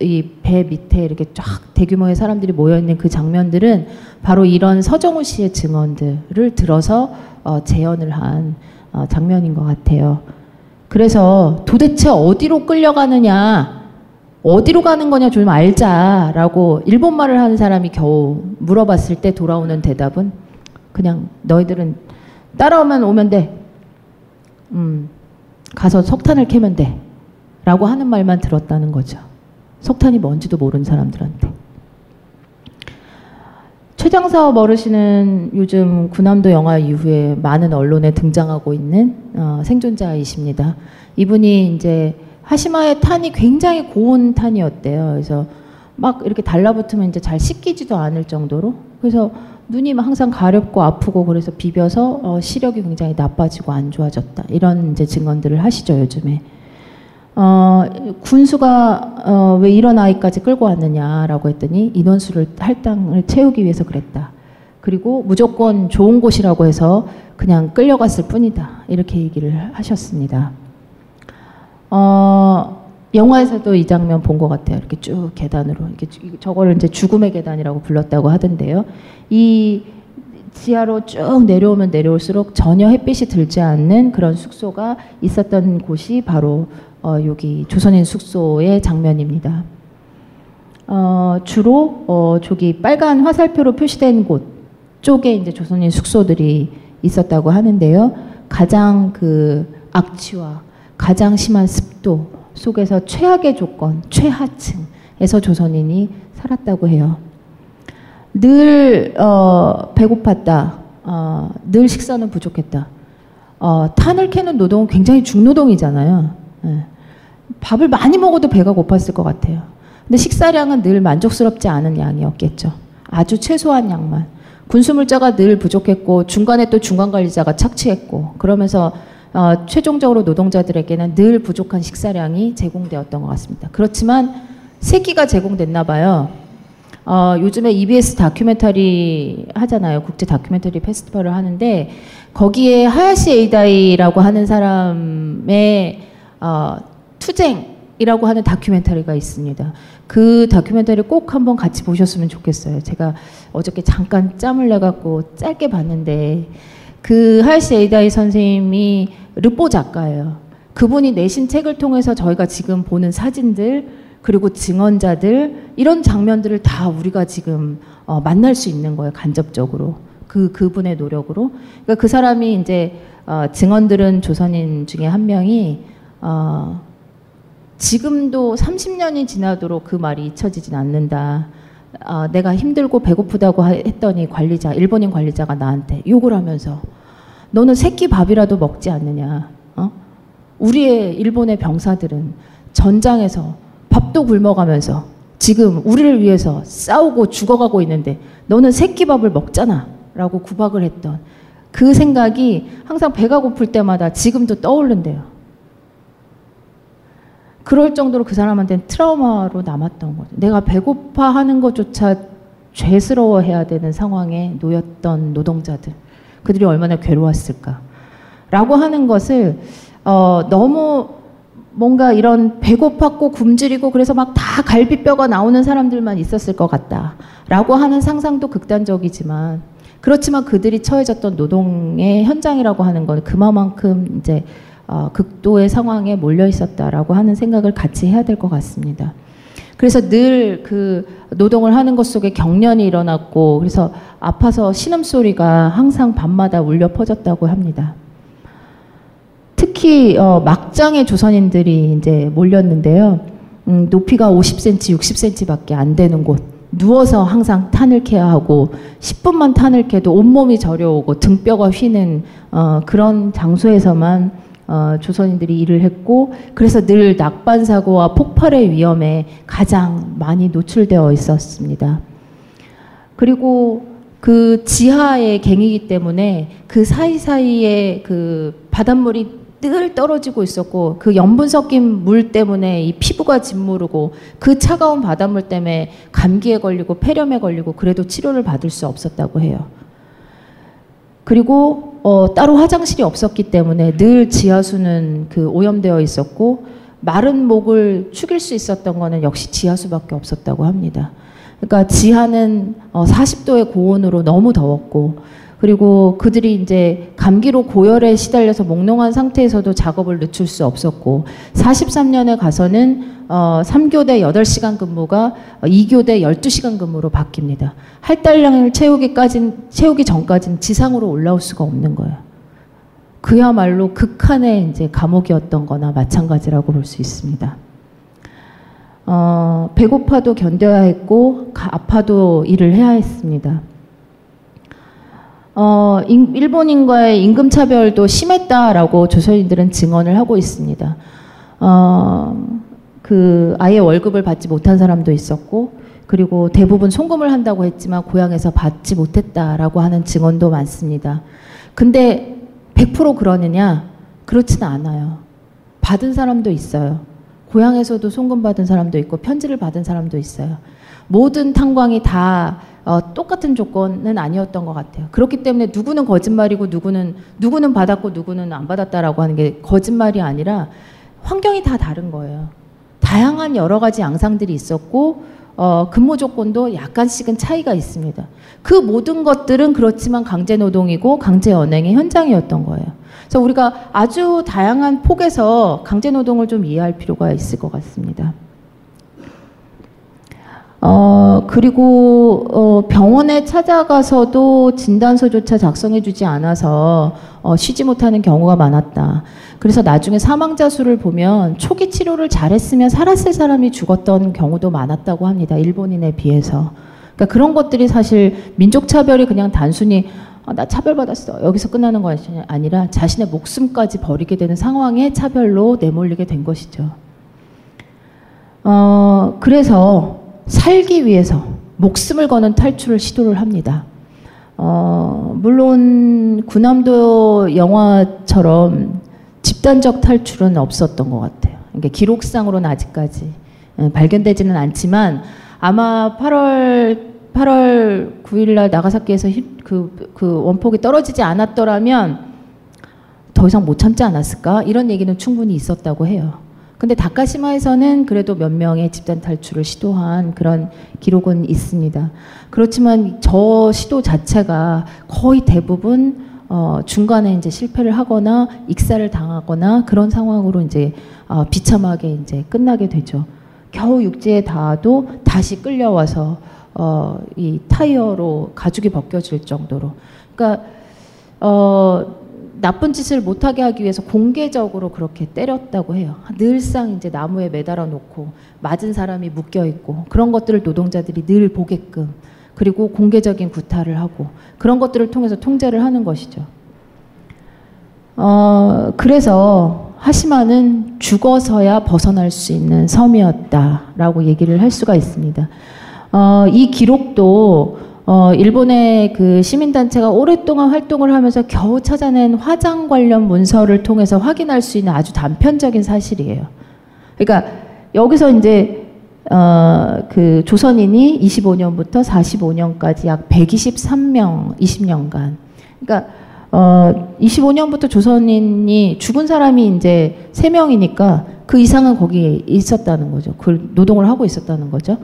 이배 밑에 이렇게 쫙 대규모의 사람들이 모여 있는 그 장면들은 바로 이런 서정우 씨의 증언들을 들어서 어, 재현을 한 어, 장면인 것 같아요. 그래서 도대체 어디로 끌려가느냐, 어디로 가는 거냐 좀 알자라고 일본말을 하는 사람이 겨우 물어봤을 때 돌아오는 대답은 그냥 너희들은 따라오면 오면 돼. 음, 가서 석탄을 캐면 돼. 라고 하는 말만 들었다는 거죠. 석탄이 뭔지도 모르는 사람들한테. 최장사업 어르신은 요즘 군함도 영화 이후에 많은 언론에 등장하고 있는 어, 생존자이십니다. 이분이 이제 하시마의 탄이 굉장히 고온 탄이었대요. 그래서 막 이렇게 달라붙으면 이제 잘 씻기지도 않을 정도로 그래서 눈이 항상 가렵고 아프고 그래서 비벼서 어, 시력이 굉장히 나빠지고 안 좋아졌다 이런 이제 증언들을 하시죠 요즘에. 어, 군수가 어, 왜 이런 아이까지 끌고 왔느냐라고 했더니 인원수를 할당을 채우기 위해서 그랬다. 그리고 무조건 좋은 곳이라고 해서 그냥 끌려갔을 뿐이다. 이렇게 얘기를 하셨습니다. 어, 영화에서도 이 장면 본 것 같아요. 이렇게 쭉 계단으로 이렇게 저거를 이제 죽음의 계단이라고 불렀다고 하던데요. 이 지하로 쭉 내려오면 내려올수록 전혀 햇빛이 들지 않는 그런 숙소가 있었던 곳이 바로 어, 여기 조선인 숙소의 장면입니다. 어, 주로 어, 저기 빨간 화살표로 표시된 곳 쪽에 이제 조선인 숙소들이 있었다고 하는데요. 가장 그 악취와 가장 심한 습도 속에서 최악의 조건, 최하층에서 조선인이 살았다고 해요. 늘 어, 배고팠다. 어, 늘 식사는 부족했다. 어, 탄을 캐는 노동은 굉장히 중노동이잖아요. 예. 밥을 많이 먹어도 배가 고팠을 것 같아요. 근데 식사량은 늘 만족스럽지 않은 양이었겠죠. 아주 최소한 양만. 군수물자가 늘 부족했고 중간에 또 중간 관리자가 착취했고 그러면서 어, 최종적으로 노동자들에게는 늘 부족한 식사량이 제공되었던 것 같습니다. 그렇지만 세 끼가 제공됐나 봐요. 어, 요즘에 EBS 다큐멘터리 하잖아요. 국제 다큐멘터리 페스티벌을 하는데 거기에 하야시 에이다이라고 하는 사람의 어, 투쟁이라고 하는 다큐멘터리가 있습니다. 그 다큐멘터리 꼭 한번 같이 보셨으면 좋겠어요. 제가 어저께 잠깐 짬을 내갖고 짧게 봤는데 그 하야시 에이다이 선생님이 르뽀 작가예요. 그분이 내신 책을 통해서 저희가 지금 보는 사진들 그리고 증언자들 이런 장면들을 다 우리가 지금 어, 만날 수 있는 거예요 간접적으로 그 그분의 노력으로 그러니까 그 사람이 이제 어, 증언들은 조선인 중에 한 명이 어, 지금도 30년이 지나도록 그 말이 잊혀지진 않는다. 어, 내가 힘들고 배고프다고 했더니 관리자, 일본인 관리자가 나한테 욕을 하면서 너는 새끼 밥이라도 먹지 않느냐. 어? 우리의 일본의 병사들은 전장에서 밥도 굶어가면서 지금 우리를 위해서 싸우고 죽어가고 있는데 너는 새끼 밥을 먹잖아. 라고 구박을 했던 그 생각이 항상 배가 고플 때마다 지금도 떠오른대요. 그럴 정도로 그 사람한테는 트라우마로 남았던 거죠. 내가 배고파 하는 것조차 죄스러워 해야 되는 상황에 놓였던 노동자들. 그들이 얼마나 괴로웠을까. 라고 하는 것을, 어, 너무 뭔가 이런 배고팠고 굶주리고 그래서 막 다 갈비뼈가 나오는 사람들만 있었을 것 같다. 라고 하는 상상도 극단적이지만, 그렇지만 그들이 처해졌던 노동의 현장이라고 하는 건 그만큼 이제 어, 극도의 상황에 몰려 있었다라고 하는 생각을 같이 해야 될 것 같습니다. 그래서 늘 그 노동을 하는 것 속에 경련이 일어났고 그래서 아파서 신음소리가 항상 밤마다 울려 퍼졌다고 합니다. 특히 어, 막장에 조선인들이 이제 몰렸는데요. 음, 높이가 50cm, 60cm밖에 안 되는 곳. 누워서 항상 탄을 캐야 하고 10분만 탄을 캐도 온몸이 저려오고 등뼈가 휘는 어, 그런 장소에서만 어, 조선인들이 일을 했고 그래서 늘 낙반 사고와 폭발의 위험에 가장 많이 노출되어 있었습니다. 그리고 그 지하의 갱이기 때문에 그 사이사이에 그 바닷물이 늘 떨어지고 있었고 그 염분 섞인 물 때문에 이 피부가 짓무르고 그 차가운 바닷물 때문에 감기에 걸리고 폐렴에 걸리고 그래도 치료를 받을 수 없었다고 해요. 그리고 어, 따로 화장실이 없었기 때문에 늘 지하수는 그 오염되어 있었고 마른 목을 축일 수 있었던 거는 역시 지하수밖에 없었다고 합니다. 그러니까 지하는 어, 40도의 고온으로 너무 더웠고 그리고 그들이 이제 감기로 고열에 시달려서 몽롱한 상태에서도 작업을 늦출 수 없었고 43년에 가서는 어, 3교대 8시간 근무가 2교대 12시간 근무로 바뀝니다. 할당량을 채우기까지 채우기 전까지는 지상으로 올라올 수가 없는 거예요. 그야말로 극한의 이제 감옥이었던 거나 마찬가지라고 볼 수 있습니다. 어, 배고파도 견뎌야 했고 아파도 일을 해야 했습니다. 어, 인, 일본인과의 임금 차별도 심했다라고 조선인들은 증언을 하고 있습니다. 어, 그 아예 월급을 받지 못한 사람도 있었고 그리고 대부분 송금을 한다고 했지만 고향에서 받지 못했다라고 하는 증언도 많습니다. 근데 100% 그러느냐? 그렇지는 않아요. 받은 사람도 있어요. 고향에서도 송금 받은 사람도 있고 편지를 받은 사람도 있어요. 모든 탄광이 다 어, 똑같은 조건은 아니었던 것 같아요. 그렇기 때문에 누구는 거짓말이고 누구는 누구는 받았고 누구는 안 받았다라고 하는 게 거짓말이 아니라 환경이 다 다른 거예요. 다양한 여러 가지 양상들이 있었고 어, 근무 조건도 약간씩은 차이가 있습니다. 그 모든 것들은 그렇지만 강제 노동이고 강제 연행의 현장이었던 거예요. 그래서 우리가 아주 다양한 폭에서 강제 노동을 좀 이해할 필요가 있을 것 같습니다. 어, 그리고, 어, 병원에 찾아가서도 진단서조차 작성해주지 않아서, 어, 쉬지 못하는 경우가 많았다. 그래서 나중에 사망자 수를 보면 초기 치료를 잘했으면 살았을 사람이 죽었던 경우도 많았다고 합니다. 일본인에 비해서. 그러니까 그런 것들이 사실 민족 차별이 그냥 단순히 아, 나 차별받았어. 여기서 끝나는 것이 아니라 자신의 목숨까지 버리게 되는 상황에 차별로 내몰리게 된 것이죠. 어, 그래서 살기 위해서 목숨을 거는 탈출을 시도를 합니다. 어, 물론 군함도 영화처럼 집단적 탈출은 없었던 것 같아요. 그러니까 기록상으로는 아직까지 예, 발견되지는 않지만 아마 8월 8월 9일 날 나가사키에서 그, 그 원폭이 떨어지지 않았더라면 더 이상 못 참지 않았을까? 이런 얘기는 충분히 있었다고 해요. 근데 다카시마에서는 그래도 몇 명의 집단 탈출을 시도한 그런 기록은 있습니다. 그렇지만 저 시도 자체가 거의 대부분 어, 중간에 이제 실패를 하거나 익사를 당하거나 그런 상황으로 이제 어, 비참하게 이제 끝나게 되죠. 겨우 육지에 닿아도 다시 끌려와서 어, 이 타이어로 가죽이 벗겨질 정도로. 그러니까 어, 나쁜 짓을 못하게 하기 위해서 공개적으로 그렇게 때렸다고 해요. 늘상 이제 나무에 매달아 놓고 맞은 사람이 묶여 있고 그런 것들을 노동자들이 늘 보게끔 그리고 공개적인 구타를 하고 그런 것들을 통해서 통제를 하는 것이죠. 어, 그래서 하시마는 죽어서야 벗어날 수 있는 섬이었다라고 얘기를 할 수가 있습니다. 어, 이 기록도 어, 일본의 그 시민단체가 오랫동안 활동을 하면서 겨우 찾아낸 화장 관련 문서를 통해서 확인할 수 있는 아주 단편적인 사실이에요. 그러니까 여기서 이제 어, 그 조선인이 25년부터 45년까지 약 123명, 20년간. 그러니까 어, 25년부터 조선인이 죽은 사람이 이제 3명이니까 그 이상은 거기에 있었다는 거죠. 그 노동을 하고 있었다는 거죠.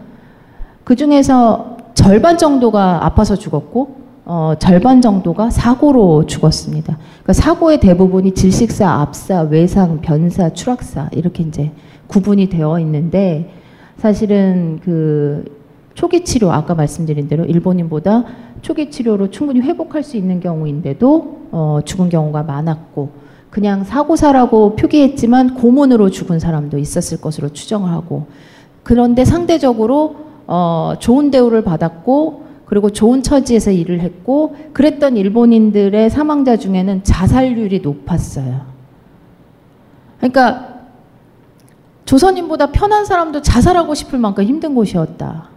그 중에서 절반 정도가 아파서 죽었고, 어, 절반 정도가 사고로 죽었습니다. 그러니까 사고의 대부분이 질식사, 압사, 외상, 변사, 추락사 이렇게 이제 구분이 되어 있는데 사실은 그 초기 치료 아까 말씀드린 대로 일본인보다 초기 치료로 충분히 회복할 수 있는 경우인데도 어, 죽은 경우가 많았고 그냥 사고사라고 표기했지만 고문으로 죽은 사람도 있었을 것으로 추정을 하고 그런데 상대적으로 어, 좋은 대우를 받았고 그리고 좋은 처지에서 일을 했고 그랬던 일본인들의 사망자 중에는 자살률이 높았어요. 그러니까 조선인보다 편한 사람도 자살하고 싶을 만큼 힘든 곳이었다.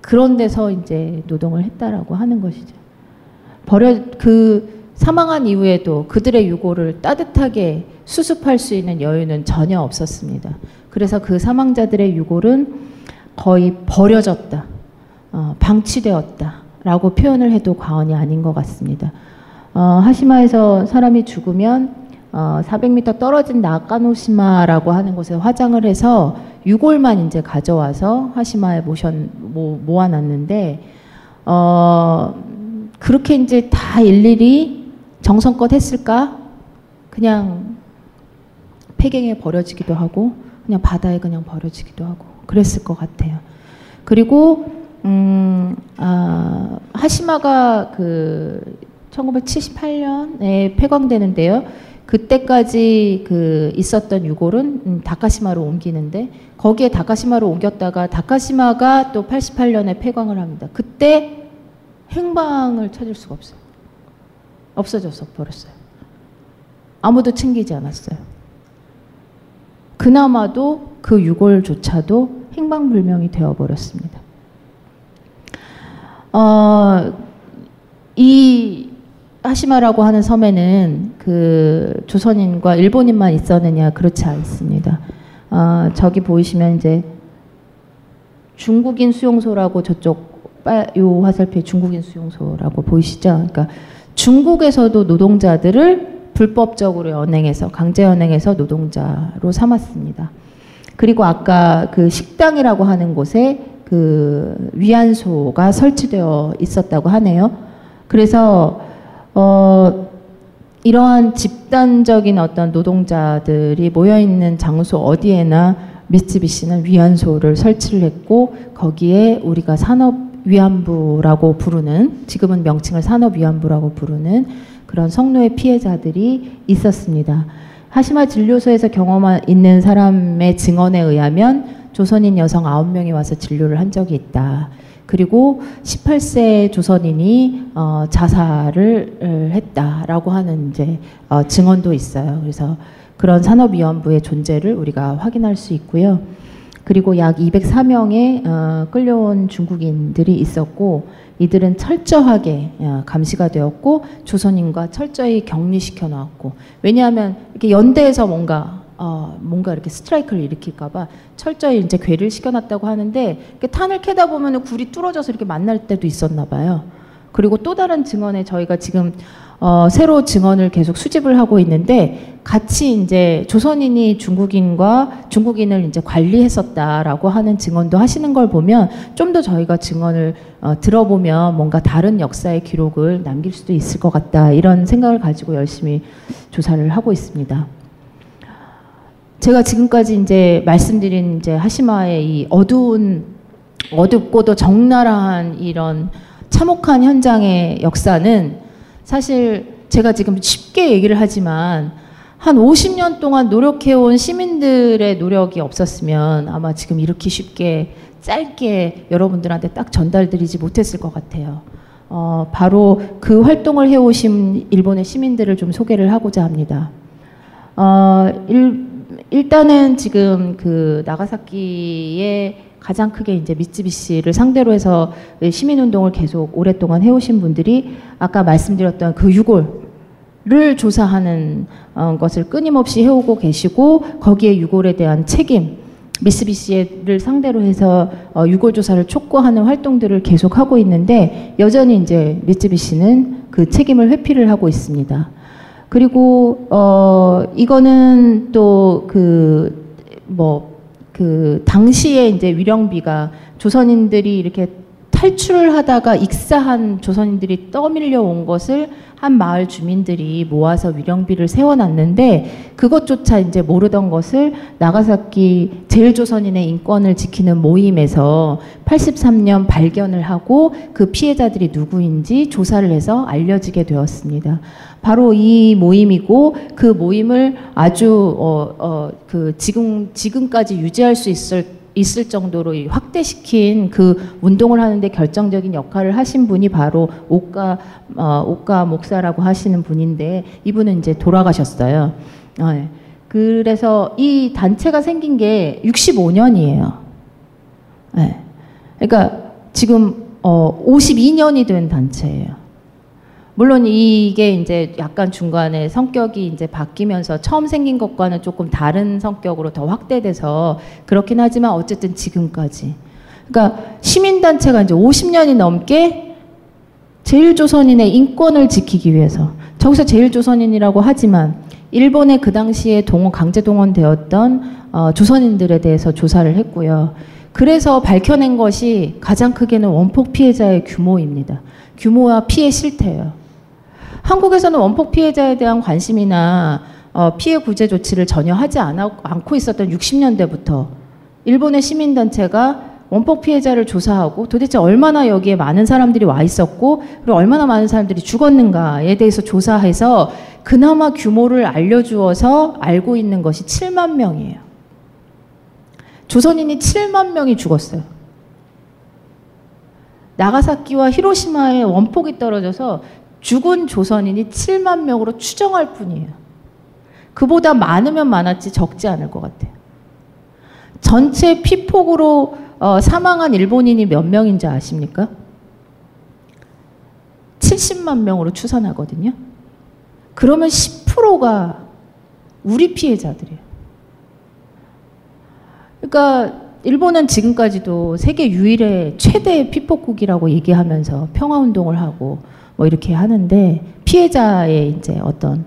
그런 데서 이제 노동을 했다라고 하는 것이죠. 버려 그 사망한 이후에도 그들의 유고를 따뜻하게 수습할 수 있는 여유는 전혀 없었습니다. 그래서 그 사망자들의 유골은 거의 버려졌다, 어, 방치되었다라고 표현을 해도 과언이 아닌 것 같습니다. 어, 하시마에서 사람이 죽으면 어, 400m 떨어진 나카노시마라고 하는 곳에 화장을 해서 유골만 이제 가져와서 하시마에 모셔 모, 모아놨는데 어, 그렇게 이제 다 일일이 정성껏 했을까? 그냥 폐경에 버려지기도 하고 그냥 바다에 그냥 버려지기도 하고 그랬을 것 같아요. 그리고 음, 아, 하시마가 그 1978년에 폐광되는데요. 그때까지 그 있었던 유골은 음, 다카시마로 옮기는데 거기에 다카시마로 옮겼다가 다카시마가 또 88년에 폐광을 합니다. 그때 행방을 찾을 수가 없어요. 없어져서 버렸어요. 아무도 챙기지 않았어요. 그나마도 그 유골조차도 행방불명이 되어버렸습니다. 어, 이 하시마라고 하는 섬에는 그 조선인과 일본인만 있었느냐 그렇지 않습니다. 어, 저기 보이시면 이제 중국인 수용소라고 저쪽 요 화살표에 중국인 수용소라고 보이시죠? 그러니까 중국에서도 노동자들을 불법적으로 연행해서 강제 연행해서 노동자로 삼았습니다. 그리고 아까 그 식당이라고 하는 곳에 그 위안소가 설치되어 있었다고 하네요. 그래서 어 이러한 집단적인 어떤 노동자들이 모여 있는 장소 어디에나 미쓰비시는 위안소를 설치를 했고 거기에 우리가 산업 위안부라고 부르는 지금은 명칭을 산업 위안부라고 부르는 그런 성노예 피해자들이 있었습니다. 하시마 진료소에서 경험 있는 사람의 증언에 의하면 조선인 여성 9명이 와서 진료를 한 적이 있다. 그리고 18세 조선인이 어, 자살을 했다라고 하는 이제 어, 증언도 있어요. 그래서 그런 산업위안부의 존재를 우리가 확인할 수 있고요. 그리고 약 204명의 어, 끌려온 중국인들이 있었고 이들은 철저하게 어, 감시가 되었고 조선인과 철저히 격리시켜 놨고 왜냐하면 이렇게 연대에서 뭔가 어, 뭔가 이렇게 스트라이크를 일으킬까봐 철저히 이제 괴를 시켜놨다고 하는데 탄을 캐다 보면 굴이 뚫어져서 이렇게 만날 때도 있었나 봐요. 그리고 또 다른 증언에 저희가 지금 어, 새로 증언을 계속 수집을 하고 있는데 같이 이제 조선인이 중국인과 중국인을 이제 관리했었다라고 하는 증언도 하시는 걸 보면 좀 더 저희가 증언을 어, 들어보면 뭔가 다른 역사의 기록을 남길 수도 있을 것 같다 이런 생각을 가지고 열심히 조사를 하고 있습니다. 제가 지금까지 이제 말씀드린 이제 하시마의 이 어두운 어둡고도 적나라한 이런 참혹한 현장의 역사는 사실 제가 지금 쉽게 얘기를 하지만 한 50년 동안 노력해온 시민들의 노력이 없었으면 아마 지금 이렇게 쉽게 짧게 여러분들한테 딱 전달드리지 못했을 것 같아요. 어, 바로 그 활동을 해오신 일본의 시민들을 좀 소개를 하고자 합니다. 어, 일, 일단은 지금 그 나가사키의 가장 크게 이제 미쯔비시를 상대로 해서 시민운동을 계속 오랫동안 해오신 분들이 아까 말씀드렸던 그 유골을 조사하는 어, 것을 끊임없이 해오고 계시고 거기에 유골에 대한 책임 미쓰비시를 상대로 해서 어, 유골 조사를 촉구하는 활동들을 계속 하고 있는데 여전히 이제 미쓰비시는 그 책임을 회피를 하고 있습니다. 그리고 어 이거는 또 그 뭐 그 당시에 이제 위령비가 조선인들이 이렇게 탈출을 하다가 익사한 조선인들이 떠밀려 온 것을 한 마을 주민들이 모아서 위령비를 세워놨는데 그것조차 이제 모르던 것을 나가사키 제일조선인의 인권을 지키는 모임에서 83년 발견을 하고 그 피해자들이 누구인지 조사를 해서 알려지게 되었습니다. 바로 이 모임이고 그 모임을 아주 어, 어, 그 지금 지금까지 유지할 수 있을 있을 정도로 확대시킨 그 운동을 하는데 결정적인 역할을 하신 분이 바로 옥가 어, 옥가 목사라고 하시는 분인데 이분은 이제 돌아가셨어요. 어, 네. 그래서 이 단체가 생긴 게 65년이에요. 네. 그러니까 지금 어, 52년이 된 단체예요. 물론 이게 이제 약간 중간에 성격이 이제 바뀌면서 처음 생긴 것과는 조금 다른 성격으로 더 확대돼서 그렇긴 하지만 어쨌든 지금까지. 그러니까 시민단체가 이제 50년이 넘게 제일조선인의 인권을 지키기 위해서 저기서 제일조선인이라고 하지만 일본의 그 당시에 동원 강제 동원되었던 어, 조선인들에 대해서 조사를 했고요. 그래서 밝혀낸 것이 가장 크게는 원폭 피해자의 규모입니다. 규모와 피해 실태예요. 한국에서는 원폭 피해자에 대한 관심이나 어, 피해 구제 조치를 전혀 하지 않아, 않고 있었던 60년대부터 일본의 시민단체가 원폭 피해자를 조사하고 도대체 얼마나 여기에 많은 사람들이 와 있었고 그리고 얼마나 많은 사람들이 죽었는가에 대해서 조사해서 그나마 규모를 알려주어서 알고 있는 것이 7만 명이에요. 조선인이 7만 명이 죽었어요. 나가사키와 히로시마에 원폭이 떨어져서 죽은 조선인이 7만 명으로 추정할 뿐이에요. 그보다 많으면 많았지 적지 않을 것 같아요. 전체 피폭으로 어, 사망한 일본인이 몇 명인지 아십니까? 70만 명으로 추산하거든요. 그러면 10%가 우리 피해자들이에요. 그러니까 일본은 지금까지도 세계 유일의 최대 피폭국이라고 얘기하면서 평화운동을 하고 뭐 이렇게 하는데 피해자의 이제 어떤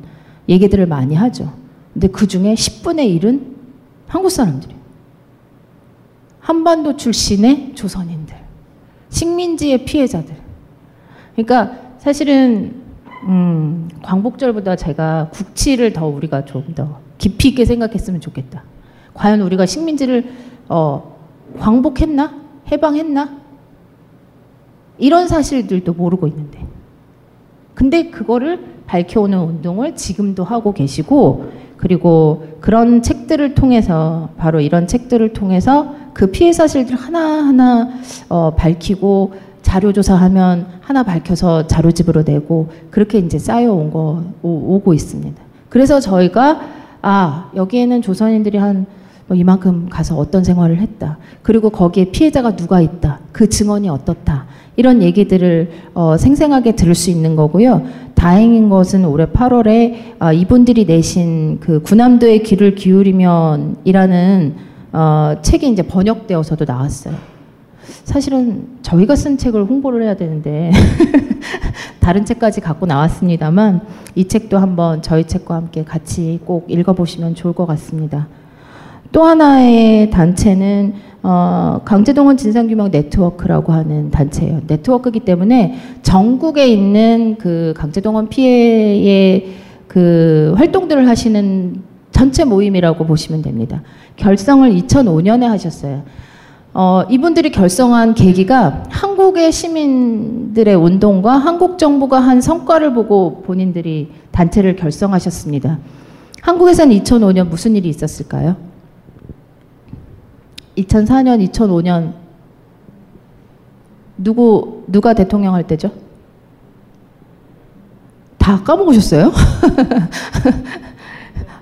얘기들을 많이 하죠. 근데 그 중에 10분의 1은 한국 사람들이에요. 한반도 출신의 조선인들. 식민지의 피해자들. 그러니까 사실은 음, 광복절보다 제가 국치를 더 우리가 좀 더 깊이 있게 생각했으면 좋겠다. 과연 우리가 식민지를 어, 광복했나? 해방했나? 이런 사실들도 모르고 있는데. 근데 그거를 밝혀오는 운동을 지금도 하고 계시고 그리고 그런 책들을 통해서 바로 이런 책들을 통해서 그 피해 사실들 하나하나 어, 밝히고 자료 조사하면 하나 밝혀서 자료집으로 내고 그렇게 이제 쌓여온 거 오, 고 있습니다. 그래서 저희가 아 여기에는 조선인들이 한 뭐 이만큼 가서 어떤 생활을 했다. 그리고 거기에 피해자가 누가 있다. 그 증언이 어떻다. 이런 얘기들을 어, 생생하게 들을 수 있는 거고요. 다행인 것은 올해 8월에 아, 이분들이 내신 그 구남도의 귀를 기울이면이라는 어, 책이 이제 번역되어서도 나왔어요. 사실은 저희가 쓴 책을 홍보를 해야 되는데 다른 책까지 갖고 나왔습니다만 이 책도 한번 저희 책과 함께 같이 꼭 읽어보시면 좋을 것 같습니다. 또 하나의 단체는 어, 강제동원 진상규명 네트워크라고 하는 단체예요. 네트워크이기 때문에 전국에 있는 그 강제동원 피해의 그 활동들을 하시는 전체 모임이라고 보시면 됩니다. 결성을 2005년에 하셨어요. 어, 이분들이 결성한 계기가 한국의 시민들의 운동과 한국 정부가 한 성과를 보고 본인들이 단체를 결성하셨습니다. 한국에서는 2005년 무슨 일이 있었을까요? 2004년, 2005년 누구 누가 대통령 할 때죠? 다 까먹으셨어요?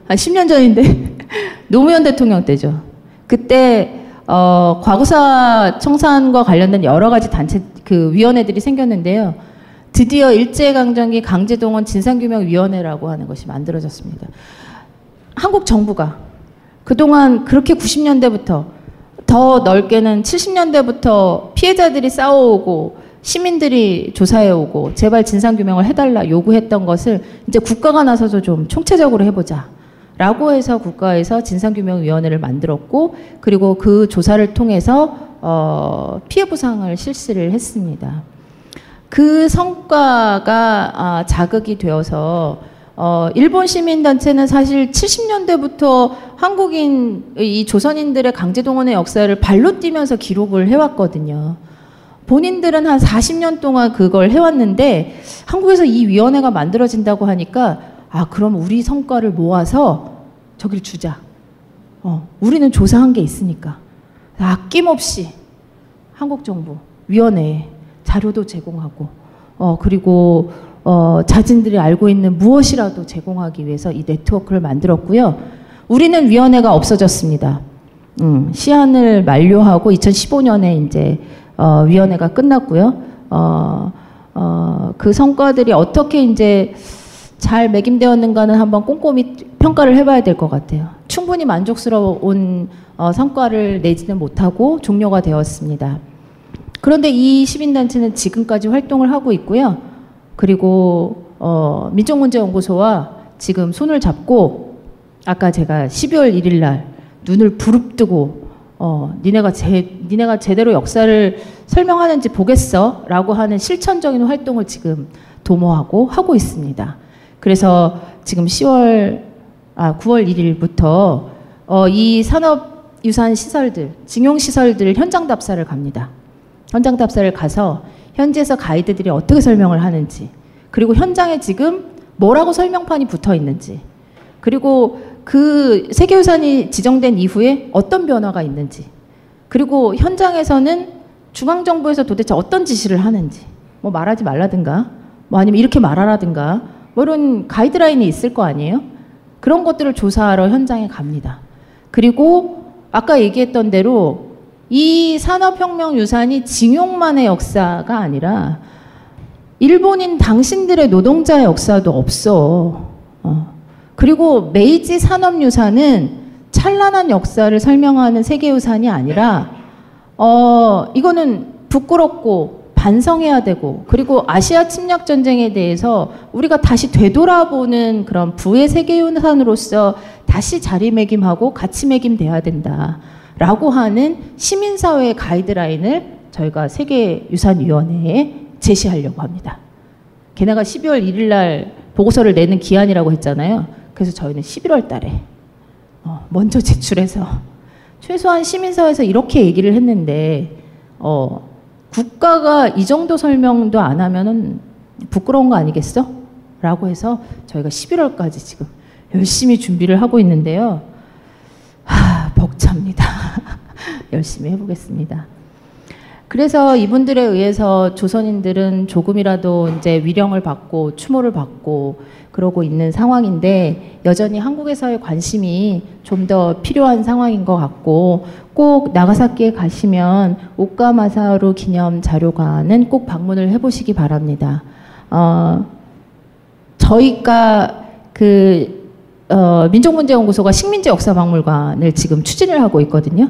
한 10년 전인데 노무현 대통령 때죠. 그때 어, 과거사 청산과 관련된 여러 가지 단체 그 위원회들이 생겼는데요. 드디어 일제강점기 강제동원 진상규명위원회라고 하는 것이 만들어졌습니다. 한국 정부가 그동안 그렇게 90년대부터 더 넓게는 70년대부터 피해자들이 싸워오고 시민들이 조사해오고 제발 진상규명을 해달라 요구했던 것을 이제 국가가 나서서 좀 총체적으로 해보자. 라고 해서 국가에서 진상규명위원회를 만들었고 그리고 그 조사를 통해서 어, 피해 보상을 실시를 했습니다. 그 성과가 아, 자극이 되어서 어, 일본 시민단체는 사실 70년대부터 한국인, 이 조선인들의 강제동원의 역사를 발로 뛰면서 기록을 해왔거든요. 본인들은 한 40년 동안 그걸 해왔는데 한국에서 이 위원회가 만들어진다고 하니까 아, 그럼 우리 성과를 모아서 저길 주자. 어, 우리는 조사한 게 있으니까. 아낌없이 한국 정부 위원회에 자료도 제공하고 어, 그리고 어, 자진들이 알고 있는 무엇이라도 제공하기 위해서 이 네트워크를 만들었고요. 우리는 위원회가 없어졌습니다. 음, 시한을 만료하고 2015년에 이제 어, 위원회가 끝났고요. 어, 어, 그 성과들이 어떻게 이제 잘 매김되었는가는 한번 꼼꼼히 평가를 해봐야 될 것 같아요. 충분히 만족스러운 어, 성과를 내지는 못하고 종료가 되었습니다. 그런데 이 시민단체는 지금까지 활동을 하고 있고요. 그리고 어, 민족문제연구소와 지금 손을 잡고 아까 제가 12월 1일 날 눈을 부릅뜨고 어, 니네가 제, 니네가 제대로 역사를 설명하는지 보겠어 라고 하는 실천적인 활동을 지금 도모하고 하고 있습니다. 그래서 지금 10월, 아, 9월 1일부터 어, 이 산업유산 시설들, 징용시설들 현장 답사를 갑니다. 현장 답사를 가서 현지에서 가이드들이 어떻게 설명을 하는지, 그리고 현장에 지금 뭐라고 설명판이 붙어 있는지, 그리고 그 세계유산이 지정된 이후에 어떤 변화가 있는지, 그리고 현장에서는 중앙정부에서 도대체 어떤 지시를 하는지, 뭐 말하지 말라든가, 뭐 아니면 이렇게 말하라든가, 뭐 이런 가이드라인이 있을 거 아니에요? 그런 것들을 조사하러 현장에 갑니다. 그리고 아까 얘기했던 대로 이 산업혁명 유산이 징용만의 역사가 아니라 일본인 당신들의 노동자의 역사도 없어. 어. 그리고 메이지 산업유산은 찬란한 역사를 설명하는 세계유산이 아니라 어, 이거는 부끄럽고 반성해야 되고 그리고 아시아 침략 전쟁에 대해서 우리가 다시 되돌아보는 그런 부의 세계유산으로서 다시 자리매김하고 가치매김돼야 된다. 라고 하는 시민사회의 가이드라인을 저희가 세계유산위원회에 제시하려고 합니다. 걔네가 12월 1일 날 보고서를 내는 기한이라고 했잖아요. 그래서 저희는 11월 달에 어, 먼저 제출해서 최소한 시민사회에서 이렇게 얘기를 했는데 어, 국가가 이 정도 설명도 안 하면은 부끄러운 거 아니겠어? 라고 해서 저희가 11월까지 지금 열심히 준비를 하고 있는데요. 하, 벅찹니다. 열심히 해보겠습니다. 그래서 이분들에 의해서 조선인들은 조금이라도 이제 위령을 받고 추모를 받고 그러고 있는 상황인데 여전히 한국에서의 관심이 좀 더 필요한 상황인 것 같고 꼭 나가사키에 가시면 오카마사루 기념 자료관은 꼭 방문을 해보시기 바랍니다. 어, 저희가 그 어, 민족문제연구소가 식민지 역사박물관을 지금 추진을 하고 있거든요.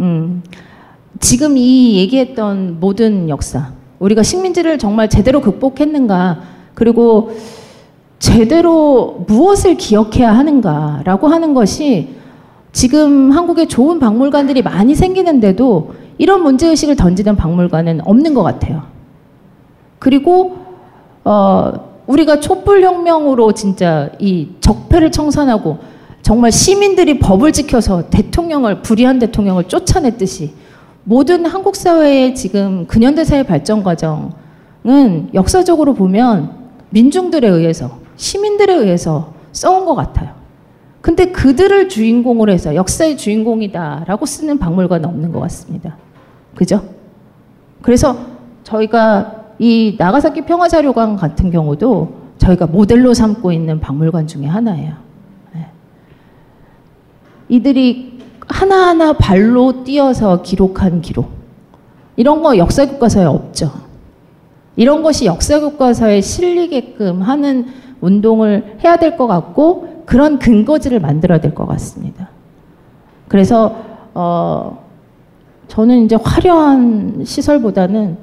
음, 지금 이 얘기했던 모든 역사, 우리가 식민지를 정말 제대로 극복했는가, 그리고 제대로 무엇을 기억해야 하는가라고 하는 것이 지금 한국에 좋은 박물관들이 많이 생기는데도 이런 문제의식을 던지는 박물관은 없는 것 같아요. 그리고, 어, 우리가 촛불혁명으로 진짜 이 적폐를 청산하고 정말 시민들이 법을 지켜서 대통령을, 불의한 대통령을 쫓아냈듯이 모든 한국 사회의 지금 근현대사의 발전 과정은 역사적으로 보면 민중들에 의해서 시민들에 의해서 써온 것 같아요. 근데 그들을 주인공으로 해서 역사의 주인공이다라고 쓰는 박물관은 없는 것 같습니다. 그죠? 그래서 저희가 이 나가사키 평화자료관 같은 경우도 저희가 모델로 삼고 있는 박물관 중에 하나예요. 네. 이들이 하나하나 발로 뛰어서 기록한 기록. 이런 거 역사 교과서에 없죠. 이런 것이 역사 교과서에 실리게끔 하는 운동을 해야 될 것 같고 그런 근거지를 만들어야 될 것 같습니다. 그래서 어 저는 이제 화려한 시설보다는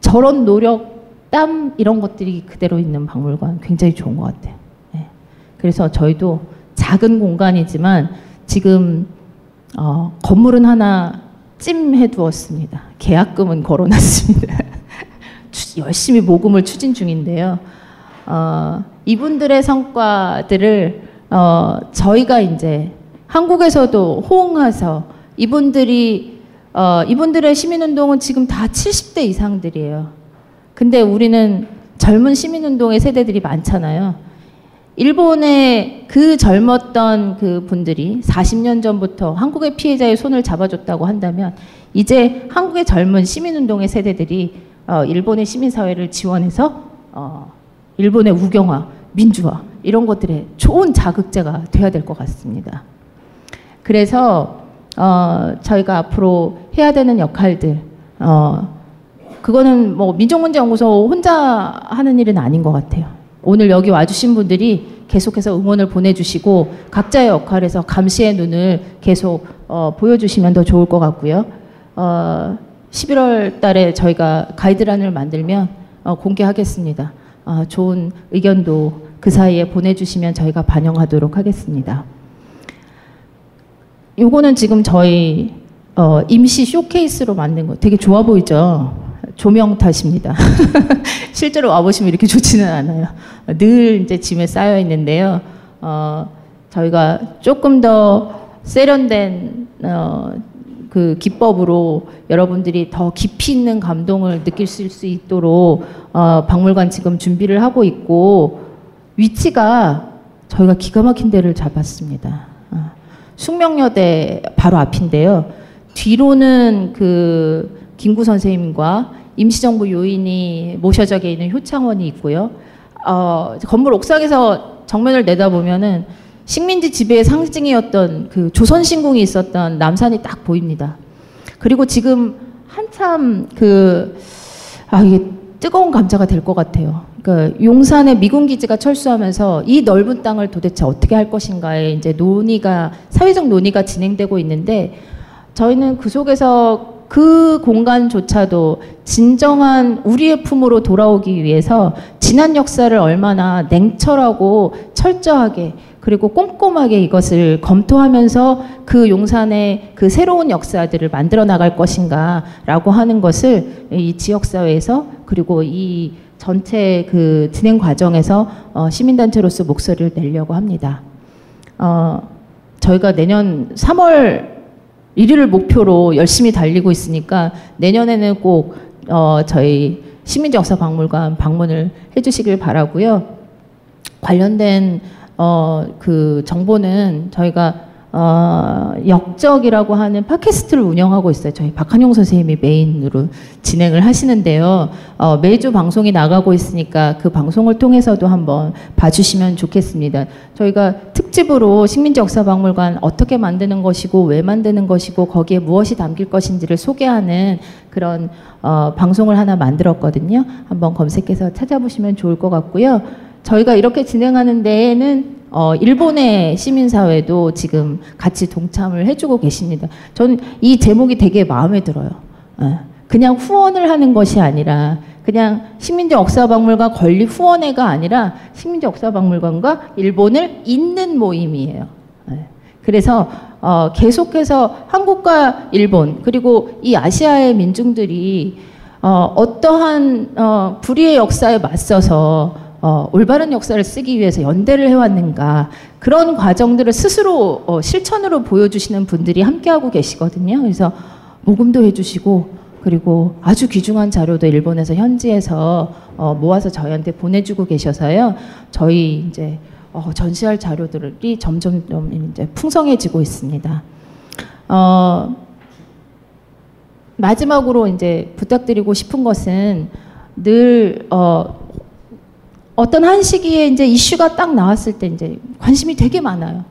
저런 노력, 땀 이런 것들이 그대로 있는 박물관 굉장히 좋은 것 같아요. 네. 그래서 저희도 작은 공간이지만 지금 어, 건물은 하나 찜해 두었습니다. 계약금은 걸어놨습니다. 열심히 모금을 추진 중인데요. 어, 이분들의 성과들을 어, 저희가 이제 한국에서도 호응해서 이분들이 어, 이분들의 시민운동은 지금 다 70대 이상들이에요. 근데 우리는 젊은 시민운동의 세대들이 많잖아요. 일본의 그 젊었던 그 분들이 40년 전부터 한국의 피해자의 손을 잡아줬다고 한다면 이제 한국의 젊은 시민운동의 세대들이 어, 일본의 시민사회를 지원해서 어, 일본의 우경화, 민주화 이런 것들에 좋은 자극제가 돼야 될 것 같습니다. 그래서 어, 저희가 앞으로 해야 되는 역할들 어, 그거는 뭐 민족문제연구소 혼자 하는 일은 아닌 것 같아요. 오늘 여기 와주신 분들이 계속해서 응원을 보내주시고 각자의 역할에서 감시의 눈을 계속 어, 보여주시면 더 좋을 것 같고요. 어, 11월 달에 저희가 가이드란을 만들면 어, 공개하겠습니다. 어, 좋은 의견도 그 사이에 보내주시면 저희가 반영하도록 하겠습니다. 요거는 지금 저희 어, 임시 쇼케이스로 만든 거 되게 좋아 보이죠? 조명 탓입니다. 실제로 와보시면 이렇게 좋지는 않아요. 늘 이제 짐에 쌓여 있는데요. 어, 저희가 조금 더 세련된 어, 그 기법으로 여러분들이 더 깊이 있는 감동을 느낄 수 있도록 어, 박물관 지금 준비를 하고 있고 위치가 저희가 기가 막힌 데를 잡았습니다. 어, 숙명여대 바로 앞인데요. 뒤로는 그 김구 선생님과 임시정부 요인이 모셔져 있는 효창원이 있고요. 어, 건물 옥상에서 정면을 내다보면은 식민지 지배의 상징이었던 그 조선신궁이 있었던 남산이 딱 보입니다. 그리고 지금 한참 그, 아, 이게 뜨거운 감자가 될 것 같아요. 그러니까 용산의 미군 기지가 철수하면서 이 넓은 땅을 도대체 어떻게 할 것인가에 이제 논의가 사회적 논의가 진행되고 있는데 저희는 그 속에서 그 공간조차도 진정한 우리의 품으로 돌아오기 위해서 지난 역사를 얼마나 냉철하고 철저하게 그리고 꼼꼼하게 이것을 검토하면서 그 용산의 그 새로운 역사들을 만들어 나갈 것인가라고 하는 것을 이 지역사회에서 그리고 이 전체 그 진행 과정에서 어, 시민단체로서 목소리를 내려고 합니다. 어, 저희가 내년 3월 1위를 목표로 열심히 달리고 있으니까 내년에는 꼭 어, 저희 시민역사박물관 방문을 해주시길 바라고요. 관련된 어, 그 정보는 저희가 어, 역적이라고 하는 팟캐스트를 운영하고 있어요. 저희 박한용 선생님이 메인으로 진행을 하시는데요. 어, 매주 방송이 나가고 있으니까 그 방송을 통해서도 한번 봐주시면 좋겠습니다. 저희가 특집으로 식민지 역사박물관 어떻게 만드는 것이고 왜 만드는 것이고 거기에 무엇이 담길 것인지를 소개하는 그런 어, 방송을 하나 만들었거든요. 한번 검색해서 찾아보시면 좋을 것 같고요. 저희가 이렇게 진행하는 데에는 어, 일본의 시민사회도 지금 같이 동참을 해주고 계십니다. 저는 이 제목이 되게 마음에 들어요. 예. 그냥 후원을 하는 것이 아니라 그냥 식민지 역사박물관 건립 후원회가 아니라 식민지 역사박물관과 일본을 잇는 모임이에요. 예. 그래서 어, 계속해서 한국과 일본 그리고 이 아시아의 민중들이 어, 어떠한 어, 불의의 역사에 맞서서 어, 올바른 역사를 쓰기 위해서 연대를 해왔는가 그런 과정들을 스스로 어, 실천으로 보여주시는 분들이 함께하고 계시거든요. 그래서 모금도 해주시고 그리고 아주 귀중한 자료도 일본에서 현지에서 어, 모아서 저희한테 보내주고 계셔서요. 저희 이제 어, 전시할 자료들이 점점 점 이제 풍성해지고 있습니다. 어, 마지막으로 이제 부탁드리고 싶은 것은 늘 어, 어떤 한 시기에 이제 이슈가 딱 나왔을 때 이제 관심이 되게 많아요.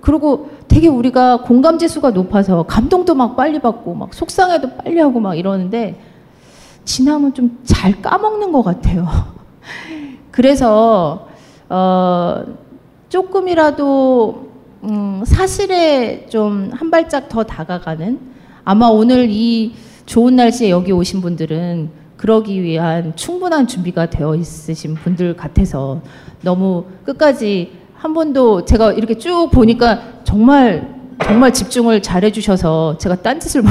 그리고 되게 우리가 공감 지수가 높아서 감동도 막 빨리 받고 막 속상해도 빨리 하고 막 이러는데 지나면 좀 잘 까먹는 것 같아요. 그래서 어 조금이라도 음 사실에 좀 한 발짝 더 다가가는 아마 오늘 이 좋은 날씨에 여기 오신 분들은 그러기 위한 충분한 준비가 되어 있으신 분들 같아서 너무 끝까지 한 번도 제가 이렇게 쭉 보니까 정말 정말 집중을 잘 해주셔서 제가 딴짓을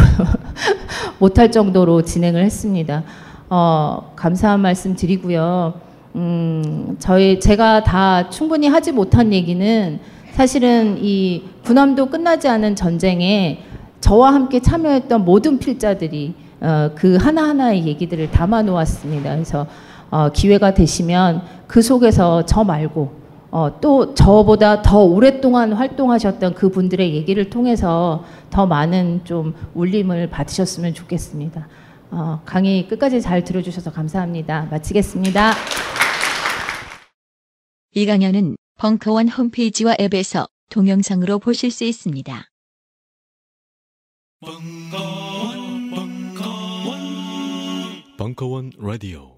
못할 정도로 진행을 했습니다. 어, 감사한 말씀 드리고요. 음, 저희 제가 다 충분히 하지 못한 얘기는 사실은 이 군함도 끝나지 않은 전쟁에 저와 함께 참여했던 모든 필자들이 어, 그 하나하나의 얘기들을 담아 놓았습니다. 그래서 어, 기회가 되시면 그 속에서 저 말고 어, 또 저보다 더 오랫동안 활동하셨던 그 분들의 얘기를 통해서 더 많은 좀 울림을 받으셨으면 좋겠습니다. 어, 강의 끝까지 잘 들어주셔서 감사합니다. 마치겠습니다. 이 강연은 벙커원 홈페이지와 앱에서 동영상으로 보실 수 있습니다. 벙커 벙커원 라디오.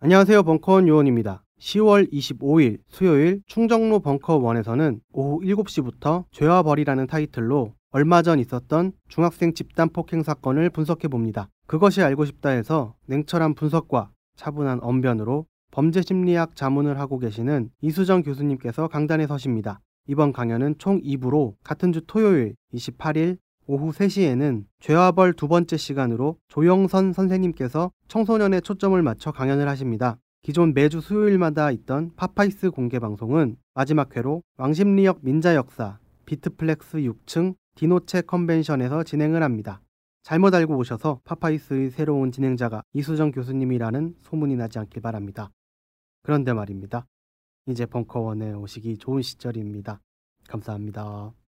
안녕하세요. 벙커원 요원입니다. 10월 25일 수요일 충정로 벙커원에서는 오후 7시부터 죄와 벌이라는 타이틀로 얼마 전 있었던 중학생 집단 폭행 사건을 분석해 봅니다. 그것이 알고 싶다 해서 냉철한 분석과 차분한 언변으로 범죄 심리학 자문을 하고 계시는 이수정 교수님께서 강단에 서십니다. 이번 강연은 총 2부로 같은 주 토요일 28일 오후 3시에는 죄와 벌 두 번째 시간으로 조영선 선생님께서 청소년에 초점을 맞춰 강연을 하십니다. 기존 매주 수요일마다 있던 파파이스 공개 방송은 마지막 회로 왕십리역 민자 역사 비트플렉스 6층 디노체 컨벤션에서 진행을 합니다. 잘못 알고 오셔서 파파이스의 새로운 진행자가 이수정 교수님이라는 소문이 나지 않길 바랍니다. 그런데 말입니다. 이제 벙커원에 오시기 좋은 시절입니다. 감사합니다.